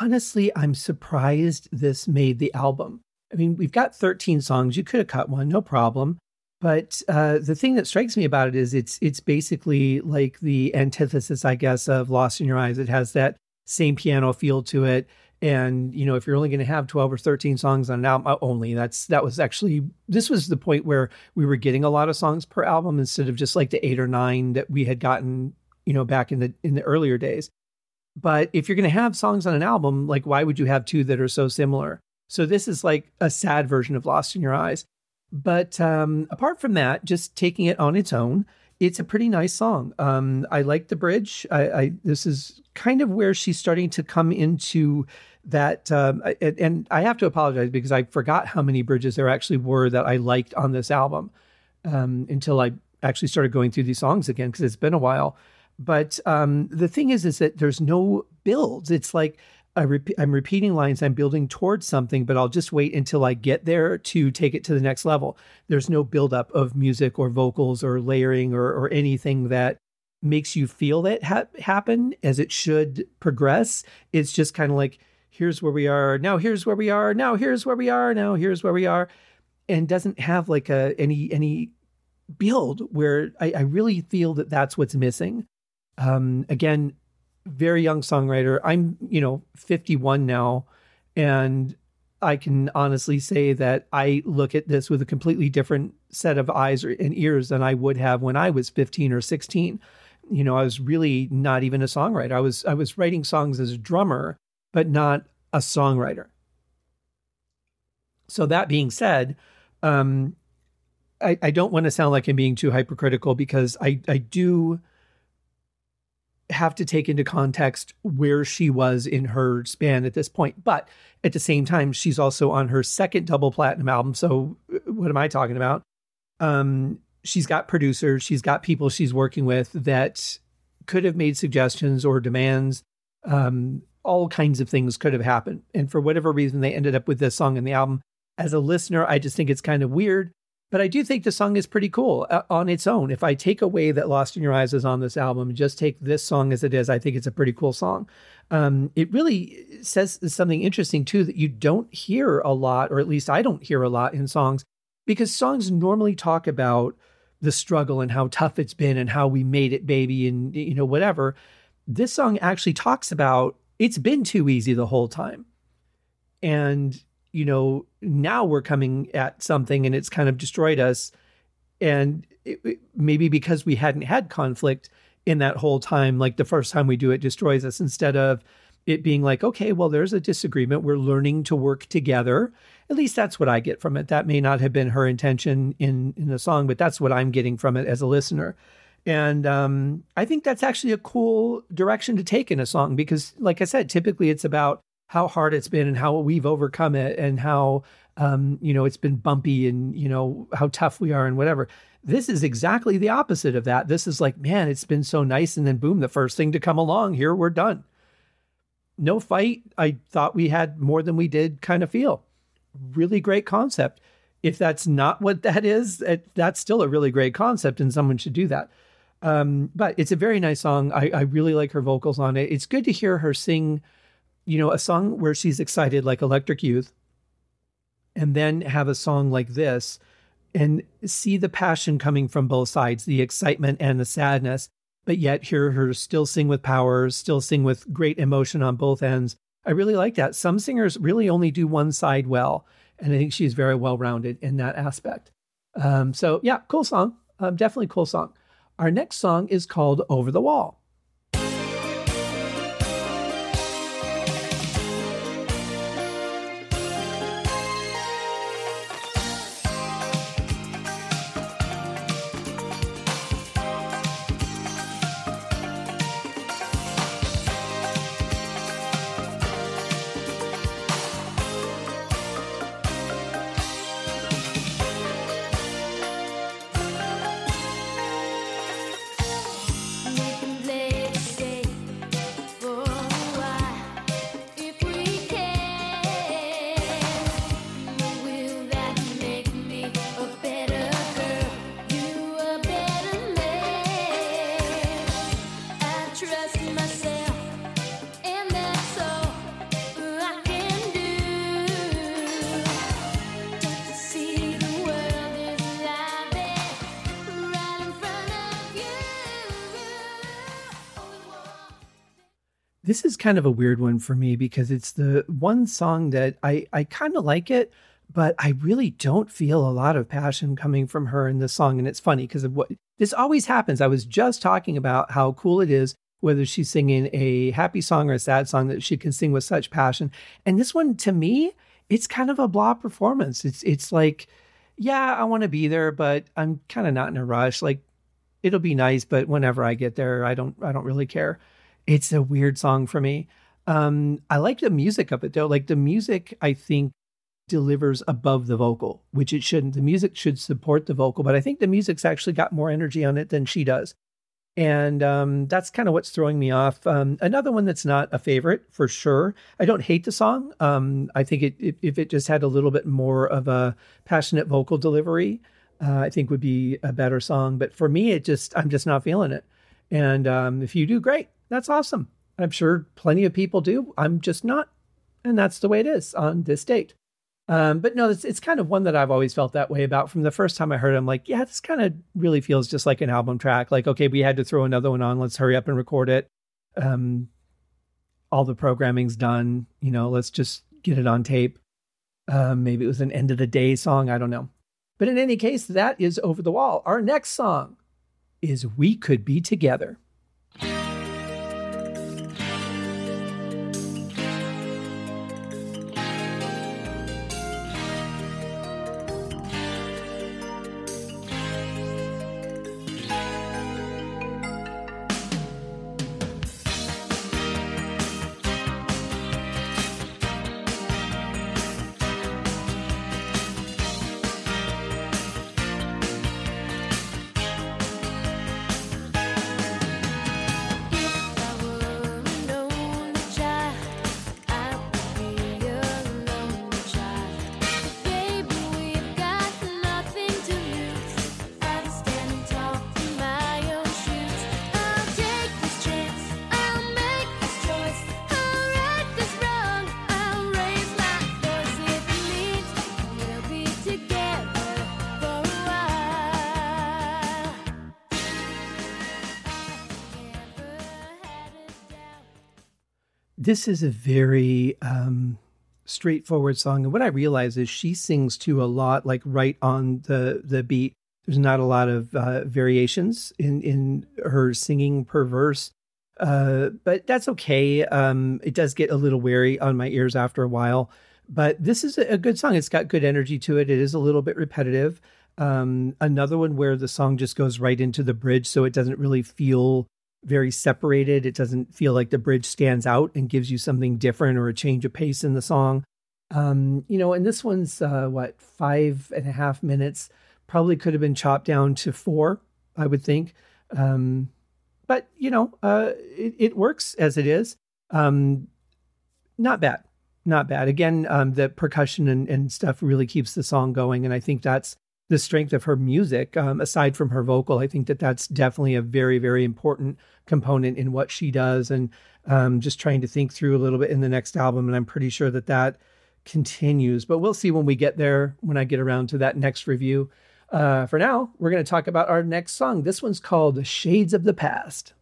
Honestly, I'm surprised this made the album. I mean, we've got 13 songs. You could have cut one, no problem. But uh, the thing that strikes me about it is it's it's basically like the antithesis, I guess, of "Lost in Your Eyes." It has that same piano feel to it, and you know, if you're only going to have 12 or 13 songs on an album, uh, only that's that was actually this was the point where we were getting a lot of songs per album instead of just like the eight or nine that we had gotten, you know, back in the in the earlier days. But if you're going to have songs on an album, like why would you have two that are so similar? So this is like a sad version of Lost in Your Eyes. But um, apart from that, just taking it on its own, it's a pretty nice song. Um, I like the bridge. I, I, this is kind of where she's starting to come into that. Um, and, I have to apologize because I forgot how many bridges there actually were that I liked on this album um, until I actually started going through these songs again because it's been a while. But um, the thing is, is that there's no builds. It's like I am repeating lines. I'm building towards something, but I'll just wait until I get there to take it to the next level. There's no buildup of music or vocals or layering or, or anything that makes you feel that ha- happen as it should progress. It's just kind of like, here's where we are. Now here's where we are. Now here's where we are. Now here's where we are. And doesn't have like a any any build where I, I really feel that that's what's missing. Um, again, very young songwriter. I'm, you know, 51 now, and I can honestly say that I look at this with a completely different set of eyes and ears than I would have when I was 15 or 16. You know, I was really not even a songwriter. I was I was writing songs as a drummer, but not a songwriter. So that being said, um, I, I don't want to sound like I'm being too hypercritical because I, I do have to take into context where she was in her span at this point. But at the same time, she's also on her second double platinum album. So uh, what am I talking about? Um, she's got producers, she's got people she's working with that could have made suggestions or demands. Um, all kinds of things could have happened. And for whatever reason, they ended up with this song in the album. As a listener, I just think it's kind of weird. But I do think the song is pretty cool uh, on its own. If I take away that Lost in Your Eyes is on this album, just take this song as it is, I think it's a pretty cool song. Um, it really says something interesting too that you don't hear a lot, or at least I don't hear a lot in songs, because songs normally talk about the struggle and how tough it's been and how we made it, baby, and you know whatever. This song actually talks about it's been too easy the whole time, and you know, now we're coming at something and it's kind of destroyed us. And it, it, maybe because we hadn't had conflict in that whole time, like the first time we do it destroys us instead of it being like, okay, well, there's a disagreement. We're learning to work together. At least that's what I get from it. That may not have been her intention in in the song, but that's what I'm getting from it as a listener. And um, I think that's actually a cool direction to take in a song because, like I said, typically it's about how hard it's been and how we've overcome it and how um, you know it's been bumpy and you know how tough we are and whatever. This is exactly the opposite of that. This is like man it's been so nice and then boom the first thing to come along here we're done. No fight. I thought we had more than we did kind of feel. Really great concept. If that's not what that is it, that's still a really great concept and someone should do that. Um, but it's a very nice song. I, I really like her vocals on it. It's good to hear her sing you know, a song where she's excited like Electric Youth, and then have a song like this and see the passion coming from both sides, the excitement and the sadness, but yet hear her still sing with power, still sing with great emotion on both ends. I really like that. Some singers really only do one side well, and I think she's very well rounded in that aspect. Um, so, yeah, cool song. Um, definitely cool song. Our next song is called Over the Wall. This is kind of a weird one for me because it's the one song that I, I kind of like it, but I really don't feel a lot of passion coming from her in this song. And it's funny because of what this always happens. I was just talking about how cool it is whether she's singing a happy song or a sad song that she can sing with such passion. And this one, to me, it's kind of a blah performance. It's it's like, yeah, I want to be there, but I'm kind of not in a rush. Like, it'll be nice, but whenever I get there, I don't I don't really care it's a weird song for me. Um, I like the music of it though. Like the music, I think delivers above the vocal, which it shouldn't. The music should support the vocal, but I think the music's actually got more energy on it than she does. And um, that's kind of what's throwing me off. Um, another one that's not a favorite for sure. I don't hate the song. Um, I think it, it, if it just had a little bit more of a passionate vocal delivery, uh, I think would be a better song. But for me, it just I'm just not feeling it. And um, if you do, great. That's awesome. I'm sure plenty of people do. I'm just not. And that's the way it is on this date. Um, but no, it's it's kind of one that I've always felt that way about. From the first time I heard it, I'm like, yeah, this kind of really feels just like an album track. Like, okay, we had to throw another one on. Let's hurry up and record it. Um, all the programming's done. You know, let's just get it on tape. Um, maybe it was an end of the day song. I don't know. But in any case, that is over the wall. Our next song is "We Could Be Together." This is a very um, straightforward song, and what I realize is she sings to a lot, like right on the the beat. There's not a lot of uh, variations in in her singing per verse, uh, but that's okay. Um, it does get a little weary on my ears after a while, but this is a good song. It's got good energy to it. It is a little bit repetitive. Um, another one where the song just goes right into the bridge, so it doesn't really feel very separated. It doesn't feel like the bridge stands out and gives you something different or a change of pace in the song. Um, you know, and this one's uh, what five and a half minutes. Probably could have been chopped down to four, I would think. Um, but you know, uh, it, it, works as it is. Um, not bad, not bad. Again, um, the percussion and, and stuff really keeps the song going, and I think that's the strength of her music, um, aside from her vocal, I think that that's definitely a very, very important component in what she does. And um, just trying to think through a little bit in the next album, and I'm pretty sure that that continues. But we'll see when we get there, when I get around to that next review. Uh, for now, we're going to talk about our next song. This one's called Shades of the Past.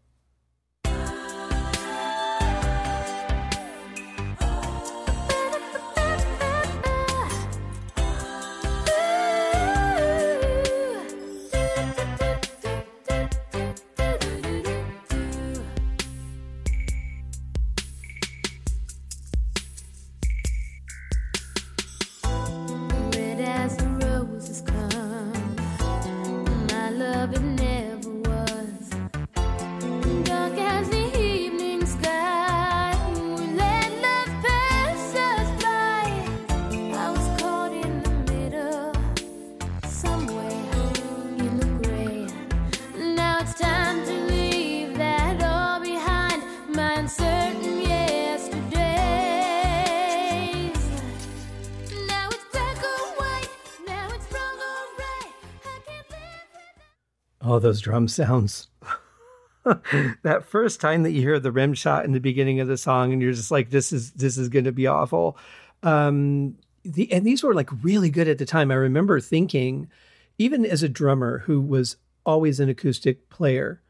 Oh, those drum sounds. [LAUGHS] that first time that you hear the rim shot in the beginning of the song and you're just like this is this is going to be awful. Um the and these were like really good at the time. I remember thinking even as a drummer who was always an acoustic player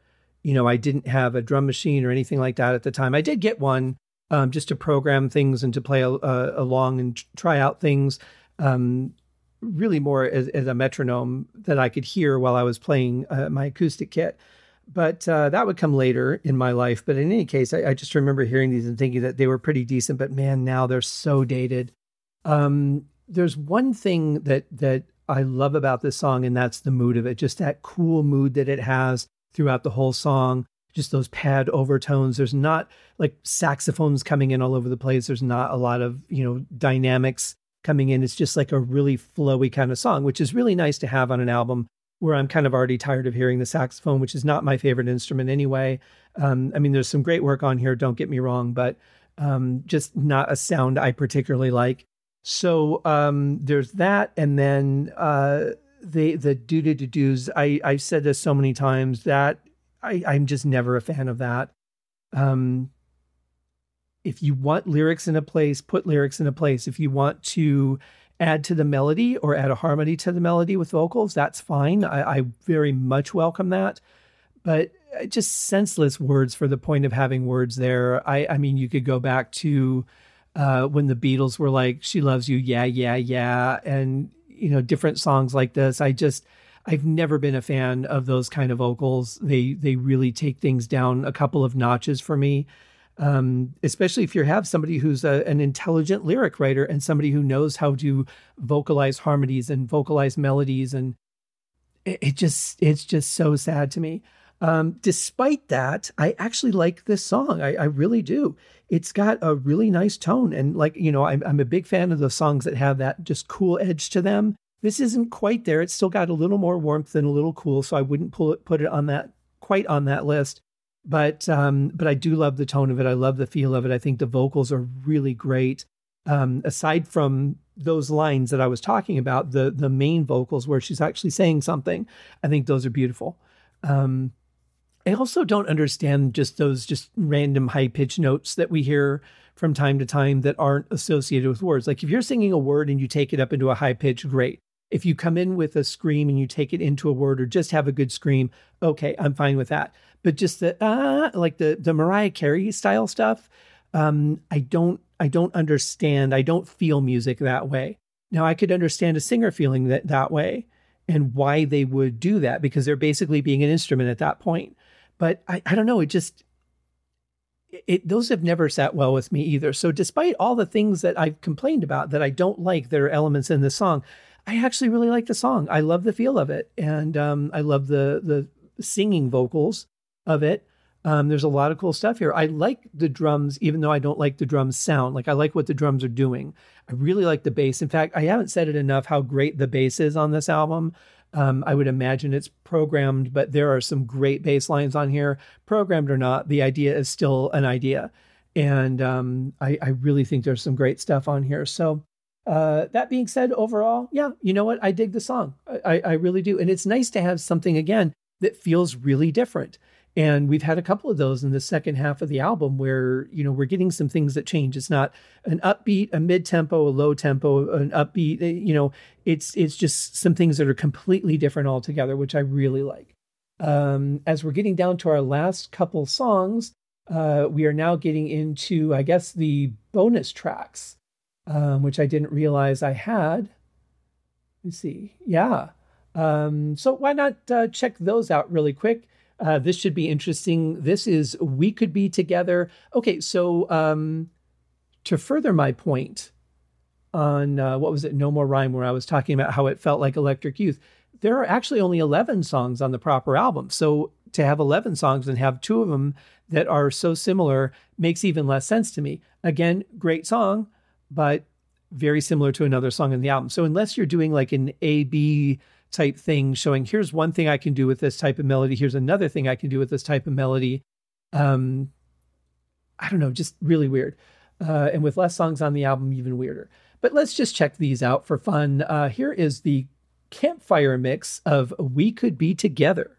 you know i didn't have a drum machine or anything like that at the time. I did get one um, just to program things and to play uh, along and try out things. Um, really more as, as, a metronome that I could hear while I was playing uh, my acoustic kit. But uh, that would come later in my life. But in any case, I, I, just remember hearing these and thinking that they were pretty decent. But man, now they're so dated. Um, there's one thing that that I love about this song, and that's the mood of it. Just that cool mood that it has throughout the whole song. Just those pad overtones. There's not like saxophones coming in all over the place. There's not a lot of you know dynamics coming in. It's just like a really flowy kind of song, which is really nice to have on an album where I'm kind of already tired of hearing the saxophone, which is not my favorite instrument anyway. Um, I mean, there's some great work on here, don't get me wrong, but um, just not a sound I particularly like. So um, there's that, and then uh, the the do do do do's. I I've said this so many times that I I'm just never a fan of that. Um, if you want lyrics in a place, put lyrics in a place. If you want to add to the melody or add a harmony to the melody with vocals, that's fine. I, I very much welcome that. But uh, just senseless words for the point of having words there. I, I mean, you could go back to uh, when the Beatles were like, "She loves you, yeah, yeah, yeah," and you know, different songs like this. I just, I've never been a fan of those kind of vocals. They they really take things down a couple of notches for me um, especially if you have somebody who's a, an intelligent lyric writer and somebody who knows how to vocalize harmonies and vocalize melodies and it, it just it's just so sad to me. Um, despite that i actually like this song. I, I, really do. It's got a really nice tone and like you know I'm, I'm a big fan of the songs that have that just cool edge to them. This isn't quite there. It's still got a little more warmth and a little cool so i wouldn't pull it put it on that quite on that list but um, but I do love the tone of it. I love the feel of it. I think the vocals are really great. Um, aside from those lines that I was talking about, the the main vocals where she's actually saying something, I think those are beautiful. Um, I also don't understand just those just random high pitch notes that we hear from time to time that aren't associated with words. Like if you're singing a word and you take it up into a high pitch, great. If you come in with a scream and you take it into a word or just have a good scream, okay, I'm fine with that but just the ah, like the the Mariah Carey style stuff, um, I don't I don't understand. I don't feel music that way. Now I could understand a singer feeling that that way and why they would do that because they're basically being an instrument at that point. But I, I don't know. It just it, those have never sat well with me either. So despite all the things that I've complained about that I don't like, that are elements in the song, I actually really like the song. I love the feel of it, and um, I love the the singing vocals of it. Um, there's a lot of cool stuff here. I like the drums, even though I don't like the drums sound. Like I like what the drums are doing. I really like the bass. In fact, I haven't said it enough how great the bass is on this album. Um, I would imagine it's programmed, but there are some great bass lines on here. Programmed or not, the idea is still an idea. And um, I, I, really think there's some great stuff on here. So, uh, that being said, overall, yeah, you know what? I dig the song. I, I really do. And it's nice to have something, again, that feels really different. And we've had a couple of those in the second half of the album where, you know, we're getting some things that change. It's not an upbeat, a mid tempo, a low tempo, an upbeat, eh, you know, it's it's just some things that are completely different altogether, which I really like. Um, as we're getting down to our last couple songs, uh, we are now getting into, I guess, the bonus tracks, um, which I didn't realize I had. Let's see. Yeah. Um, so why not uh, check those out really quick? Uh, this should be interesting. This is We Could Be Together. Okay, so um, to further my point on uh, what was it, No More Rhyme, where I was talking about how it felt like Electric Youth, there are actually only 11 songs on the proper album. So to have 11 songs and have two of them that are so similar makes even less sense to me. Again, great song, but very similar to another song in the album. So unless you're doing like an A B type thing showing here's one thing I can do with this type of melody, here's another thing I can do with this type of melody. Um, I don't know, just really weird. Uh, and with less songs on the album, even weirder. But let's just check these out for fun. Uh, here is the campfire mix of We Could Be Together.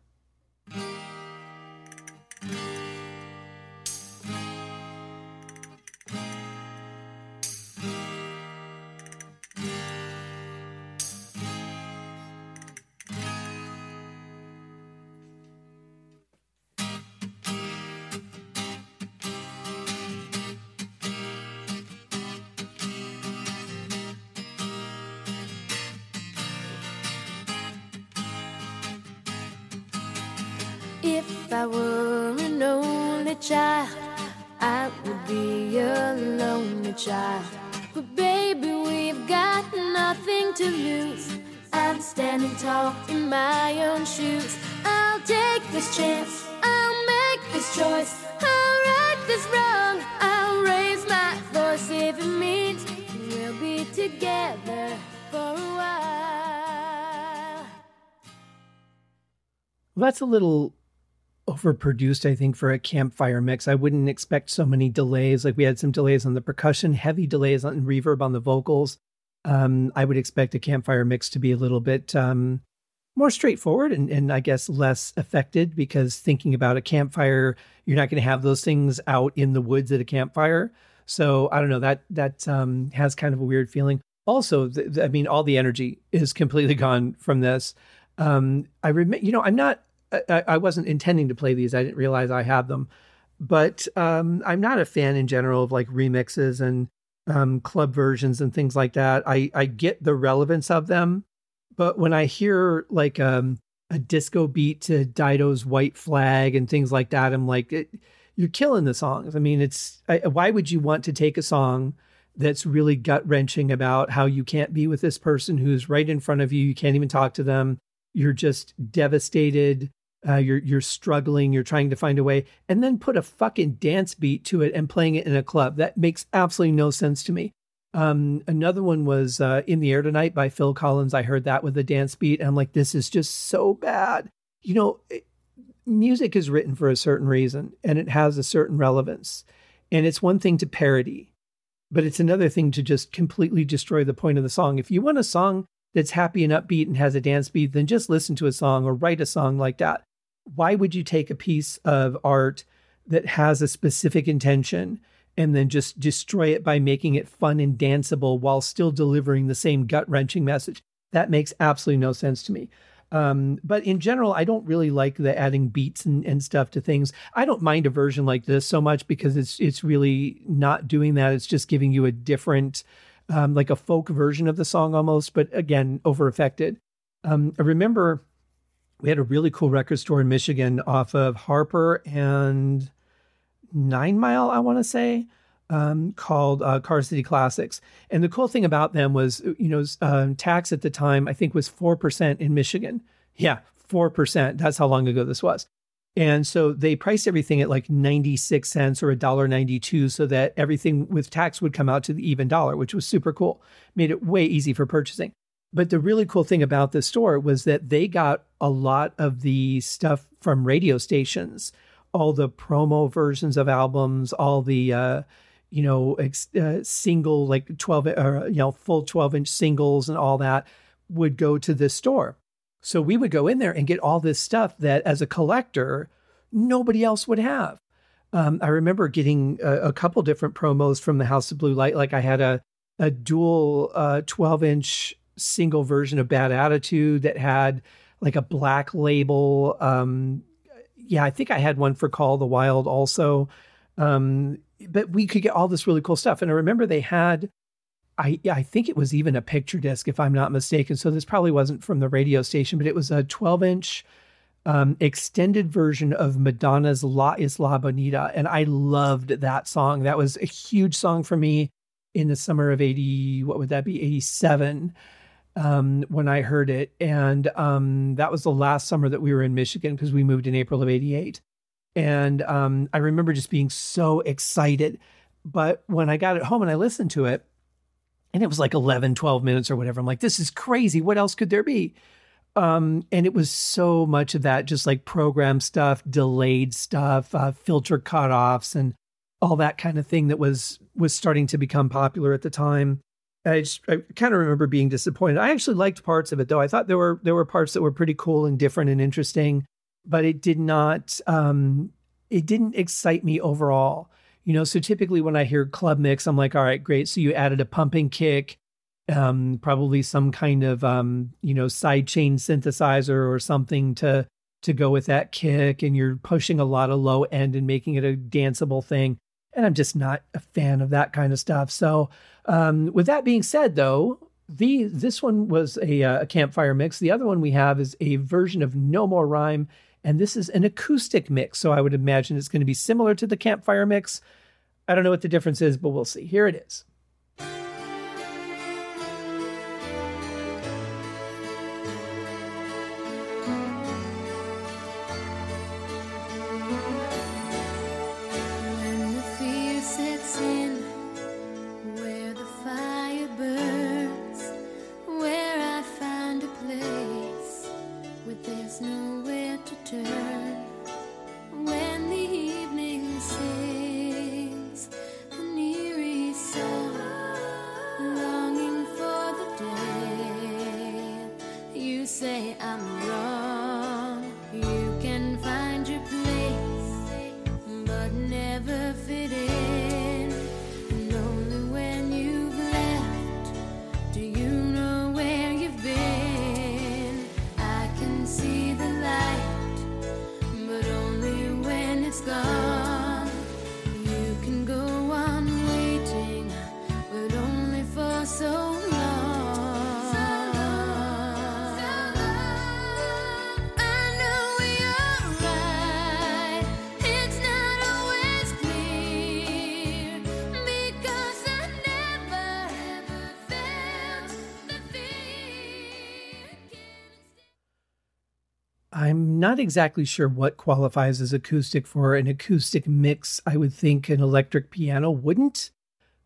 Standing tall in my own shoes. I'll take this chance, I'll make this choice, I'll right this wrong, I'll raise my voice if it means we'll be together for a while. That's a little overproduced, I think, for a campfire mix. I wouldn't expect so many delays. Like we had some delays on the percussion, heavy delays on reverb on the vocals. Um, I would expect a campfire mix to be a little bit um, more straightforward and, and I guess less affected because thinking about a campfire, you're not going to have those things out in the woods at a campfire. So I don't know that that um, has kind of a weird feeling. also, th- th- I mean, all the energy is [LAUGHS] completely gone from this. Um, I remember, you know, I'm not, I, I, wasn't intending to play these. I didn't realize I had them, but um, I'm not a fan in general of like remixes and um, club versions and things like that. I, I get the relevance of them, but when I hear like um, a disco beat to Dido's White Flag and things like that, I'm like, it, you're killing the songs. I mean, it's I, why would you want to take a song that's really gut wrenching about how you can't be with this person who's right in front of you. You can't even talk to them. You're just devastated. Uh, you're you're struggling. You're trying to find a way, and then put a fucking dance beat to it and playing it in a club. That makes absolutely no sense to me. Um, another one was uh, "In the Air Tonight" by Phil Collins. I heard that with a dance beat, and I'm like, this is just so bad. You know, it, music is written for a certain reason, and it has a certain relevance. And it's one thing to parody, but it's another thing to just completely destroy the point of the song. If you want a song that's happy and upbeat and has a dance beat, then just listen to a song or write a song like that. Why would you take a piece of art that has a specific intention and then just destroy it by making it fun and danceable while still delivering the same gut wrenching message? That makes absolutely no sense to me. Um, but in general, I don't really like the adding beats and, and stuff to things. I don't mind a version like this so much because it's it's really not doing that. It's just giving you a different, um, like a folk version of the song almost, but again, over affected. Um, I remember we had a really cool record store in Michigan off of Harper and Nine Mile, I want to say um, called uh, Car City Classics. And the cool thing about them was, you know, um, tax at the time, I think was 4% in Michigan. Yeah, 4%. That's how long ago this was. And so they priced everything at like 96 cents or $1.92 so that everything with tax would come out to the even dollar, which was super cool. Made it way easy for purchasing. But the really cool thing about the store was that they got a lot of the stuff from radio stations, all the promo versions of albums, all the, uh, you know, ex, uh, single like 12 or, you know, full 12 inch singles and all that would go to this store. So we would go in there and get all this stuff that as a collector, nobody else would have. Um, I remember getting a, a, couple different promos from the House of Blue Light. Like I had a, a dual uh, 12 inch single version of Bad Attitude that had like a black label. Um, yeah, I think I had one for Call the Wild also. Um, but we could get all this really cool stuff. And I remember they had, I I think it was even a picture disc, if I'm not mistaken. So this probably wasn't from the radio station, but it was a 12 inch um, extended version of Madonna's La Isla Bonita. And I loved that song. That was a huge song for me in the summer of 80, what would that be, 87, um, when I heard it. And um, that was the last summer that we were in Michigan because we moved in April of 88. And um, I remember just being so excited. But when I got it home and I listened to it, and it was like 11, 12 minutes or whatever, I'm like, this is crazy. What else could there be? Um, and it was so much of that, just like program stuff, delayed stuff, uh, filter cutoffs, and all that kind of thing that was was starting to become popular at the time. I just I kind of remember being disappointed. I actually liked parts of it though. I thought there were there were parts that were pretty cool and different and interesting but it did not um, it didn't excite me overall. You know, so typically when I hear club mix, I'm like, all right, great. So you added a pumping kick, um, probably some kind of um, you know sidechain synthesizer or something to to go with that kick, and you're pushing a lot of low end and making it a danceable thing. And I'm just not a fan of that kind of stuff. So, um, with that being said, though, the this one was a, uh, a campfire mix. The other one we have is a version of No More Rhyme and this is an acoustic mix. So I would imagine it's going to be similar to the campfire mix. I don't know what the difference is, but we'll see. Here it is. Not exactly sure what qualifies as acoustic for an acoustic mix. I would think an electric piano wouldn't,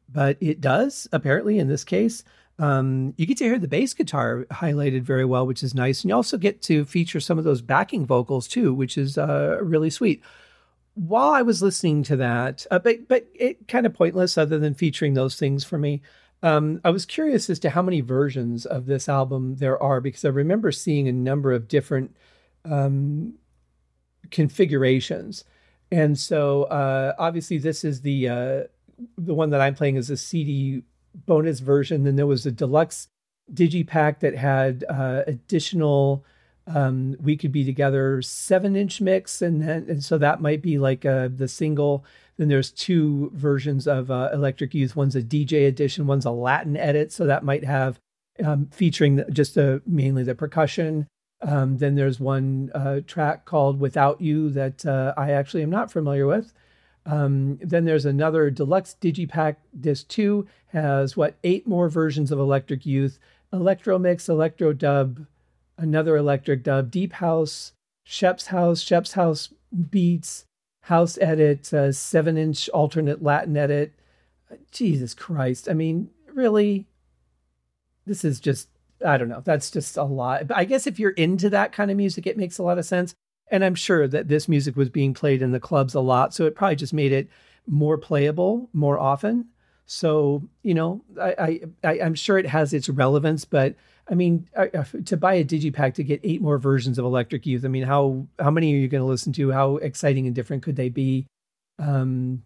but it does, apparently, in this case. Um, you get to hear the bass guitar highlighted very well, which is nice. And you also get to feature some of those backing vocals too, which is uh, really sweet. While I was listening to that, uh, but but it kind of pointless other than featuring those things for me. Um, I was curious as to how many versions of this album there are because I remember seeing a number of different um, configurations. And so uh, obviously this is the uh, the one that I'm playing is a CD bonus version. Then there was a deluxe digipack that had uh, additional um, we could be together seven inch mix, and then and so that might be like uh, the single. Then there's two versions of uh, Electric Youth. One's a DJ edition, one's a Latin edit, so that might have um, featuring just the mainly the percussion. Um, then there's one uh, track called Without You that uh, I actually am not familiar with. Um, then there's another deluxe digipack. Disc two has what eight more versions of Electric Youth, Electro Mix, Electro Dub, another Electric Dub, Deep House, Shep's House, Shep's House Beats, House Edit, uh, seven inch alternate Latin edit. Jesus Christ! I mean, really, this is just I don't know. That's just a lot. But I guess if you're into that kind of music, it makes a lot of sense. And I'm sure that this music was being played in the clubs a lot. So it probably just made it more playable more often. So, you know, I, I, I'm sure it has its relevance, but I mean, to buy a digipack to get eight more versions of Electric Youth, I mean, how, how many are you going to listen to? How exciting and different could they be? Um,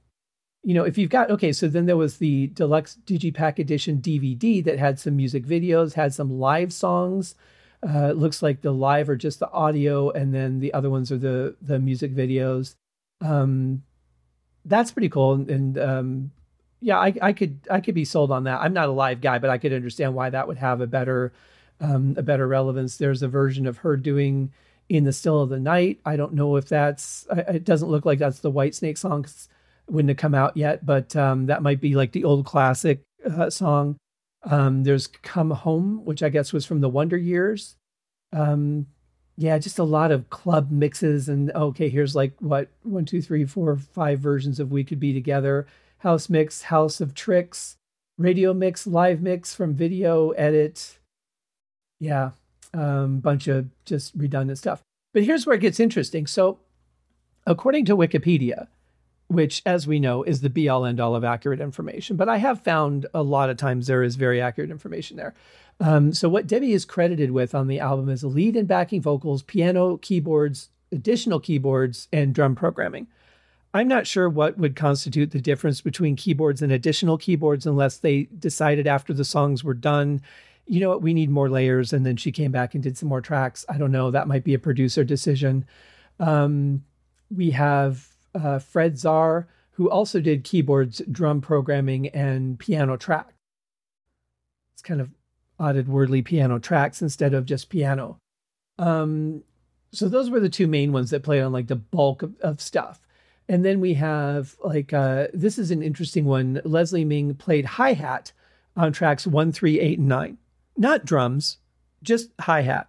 you know, if you've got okay, so then there was the deluxe digipack edition DVD that had some music videos, had some live songs. Uh, it looks like the live are just the audio, and then the other ones are the the music videos. Um, that's pretty cool, and, and um, yeah, I, I could I could be sold on that. I'm not a live guy, but I could understand why that would have a better um, a better relevance. There's a version of her doing in the still of the night. I don't know if that's. It doesn't look like that's the Whitesnake song. 'cause wouldn't have come out yet, but um, that might be like the old classic uh, song. Um, there's Come Home, which I guess was from the Wonder Years. Um, yeah, just a lot of club mixes. And okay, here's like what one, two, three, four, five versions of We Could Be Together House Mix, House of Tricks, Radio Mix, Live Mix from Video Edit. Yeah, um, bunch of just redundant stuff. But here's where it gets interesting. So, according to Wikipedia, which, as we know, is the be all end all of accurate information. But I have found a lot of times there is very accurate information there. Um, so, what Debbie is credited with on the album is lead and backing vocals, piano, keyboards, additional keyboards, and drum programming. I'm not sure what would constitute the difference between keyboards and additional keyboards unless they decided after the songs were done, you know what, we need more layers. And then she came back and did some more tracks. I don't know. That might be a producer decision. Um, we have uh, Fred Zarr, who also did keyboards, drum programming, and piano track. It's kind of added wordly piano tracks instead of just piano. Um, so those were the two main ones that played on like the bulk of, of stuff. And then we have like uh, this is an interesting one. Leslie Ming played hi hat on tracks one, three, eight, and nine. Not drums, just hi hat.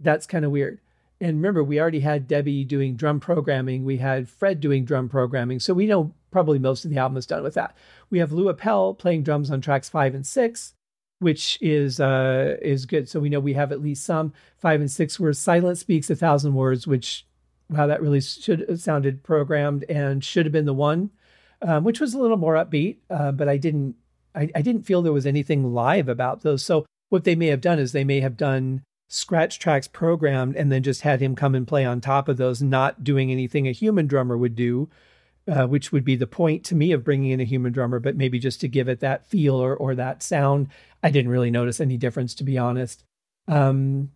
That's kind of weird. And remember, we already had Debbie doing drum programming. We had Fred doing drum programming. So we know probably most of the album is done with that. We have Lou Appel playing drums on tracks five and six, which is uh, is good. So we know we have at least some five and six where Silence Speaks a Thousand Words, which wow, that really should have sounded programmed and should have been the one, um, which was a little more upbeat. Uh, but I didn't I, I didn't feel there was anything live about those. So what they may have done is they may have done scratch tracks programmed and then just had him come and play on top of those, not doing anything a human drummer would do, uh, which would be the point to me of bringing in a human drummer, but maybe just to give it that feel or, or that sound. I didn't really notice any difference, to be honest. Um,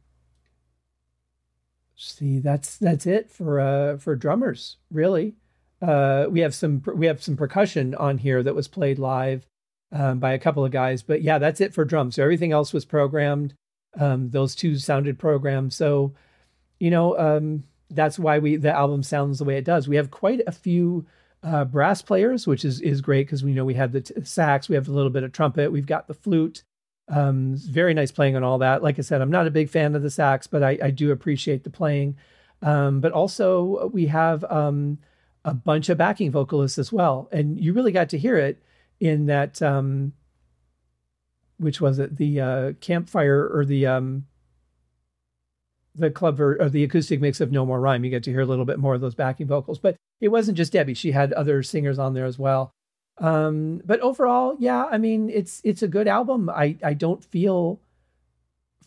See, that's that's it for uh for drummers, really. Uh, we have some we have some percussion on here that was played live um, by a couple of guys, but yeah, that's it for drums. So everything else was programmed. Um, those two sounded programmed. So, you know, um, that's why we the album sounds the way it does. We have quite a few uh, brass players, which is is great because we know we have the t- sax, we have a little bit of trumpet, we've got the flute. Um, very nice playing on all that. Like I said, I'm not a big fan of the sax, but I, I do appreciate the playing. Um, but also we have um, a bunch of backing vocalists as well, and you really got to hear it in that. Um, which was it? The uh, campfire or the um, the club or, or, the acoustic mix of No More Rhyme. You get to hear a little bit more of those backing vocals, but it wasn't just Debbie. She had other singers on there as well. Um, but overall, yeah, I mean, it's it's a good album. I I don't feel,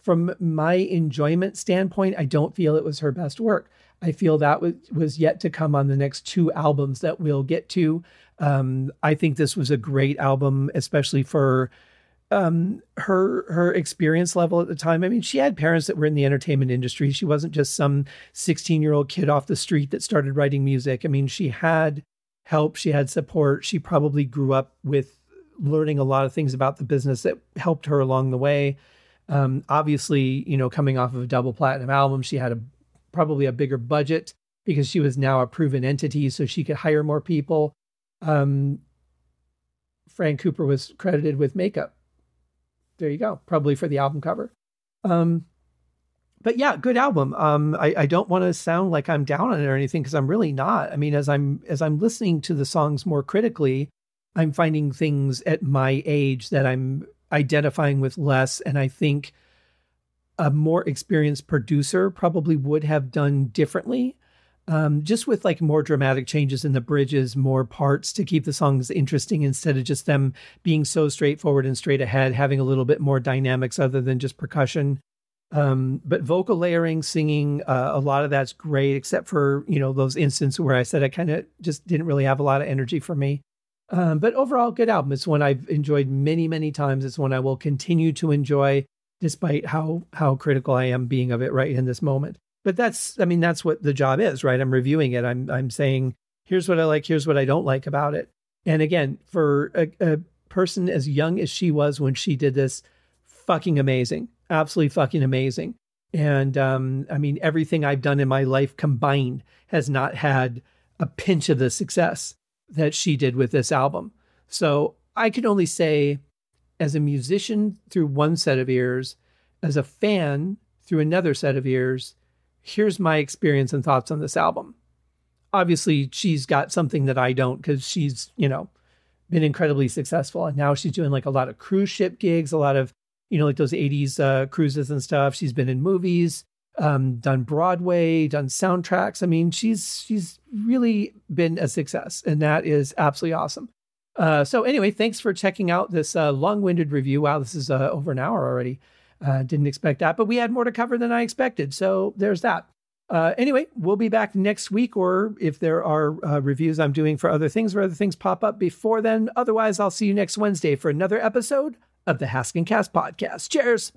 from my enjoyment standpoint, I don't feel it was her best work. I feel that was was yet to come on the next two albums that we'll get to. Um, I think this was a great album, especially for um, her her experience level at the time. I mean, she had parents that were in the entertainment industry. She wasn't just some 16 year old kid off the street that started writing music. I mean, she had help, she had support. She probably grew up with learning a lot of things about the business that helped her along the way. Um, obviously, you know, coming off of a double platinum album, she had a probably a bigger budget because she was now a proven entity, so she could hire more people. Um, Fran Cooper was credited with makeup there you go. Probably for the album cover. Um, but yeah, good album. Um, I, I don't want to sound like I'm down on it or anything because I'm really not. I mean, as I'm as I'm listening to the songs more critically, I'm finding things at my age that I'm identifying with less, and I think a more experienced producer probably would have done differently um, just with like more dramatic changes in the bridges, more parts to keep the songs interesting instead of just them being so straightforward and straight ahead, having a little bit more dynamics other than just percussion. Um, but vocal layering, singing, uh, a lot of that's great, except for you know those instances where I said I kind of just didn't really have a lot of energy for me. Um, but overall, good album. It's one I've enjoyed many, many times. It's one I will continue to enjoy, despite how how critical I am being of it right in this moment but that's i mean that's what the job is right? I'm reviewing it. I'm i'm saying here's what i like here's what i don't like about it. And again for a, a person as young as she was when she did this fucking amazing absolutely fucking amazing. And um, i mean everything i've done in my life combined has not had a pinch of the success that she did with this album. So i can only say as a musician through one set of ears as a fan through another set of ears here's my experience and thoughts on this album. Obviously, she's got something that I don't because she's, you know, been incredibly successful. And now she's doing like a lot of cruise ship gigs, a lot of, you know, like those 80s uh, cruises and stuff. She's been in movies, um, done Broadway, done soundtracks. I mean, she's she's really been a success, and that is absolutely awesome. Uh, so anyway, thanks for checking out this uh, long-winded review. Wow, this is uh, over an hour already. Uh, didn't expect that, but we had more to cover than I expected. So there's that. Uh, anyway, we'll be back next week, or if there are uh, reviews I'm doing for other things or other things pop up before then. Otherwise, I'll see you next Wednesday for another episode of the Haskincast podcast. Cheers.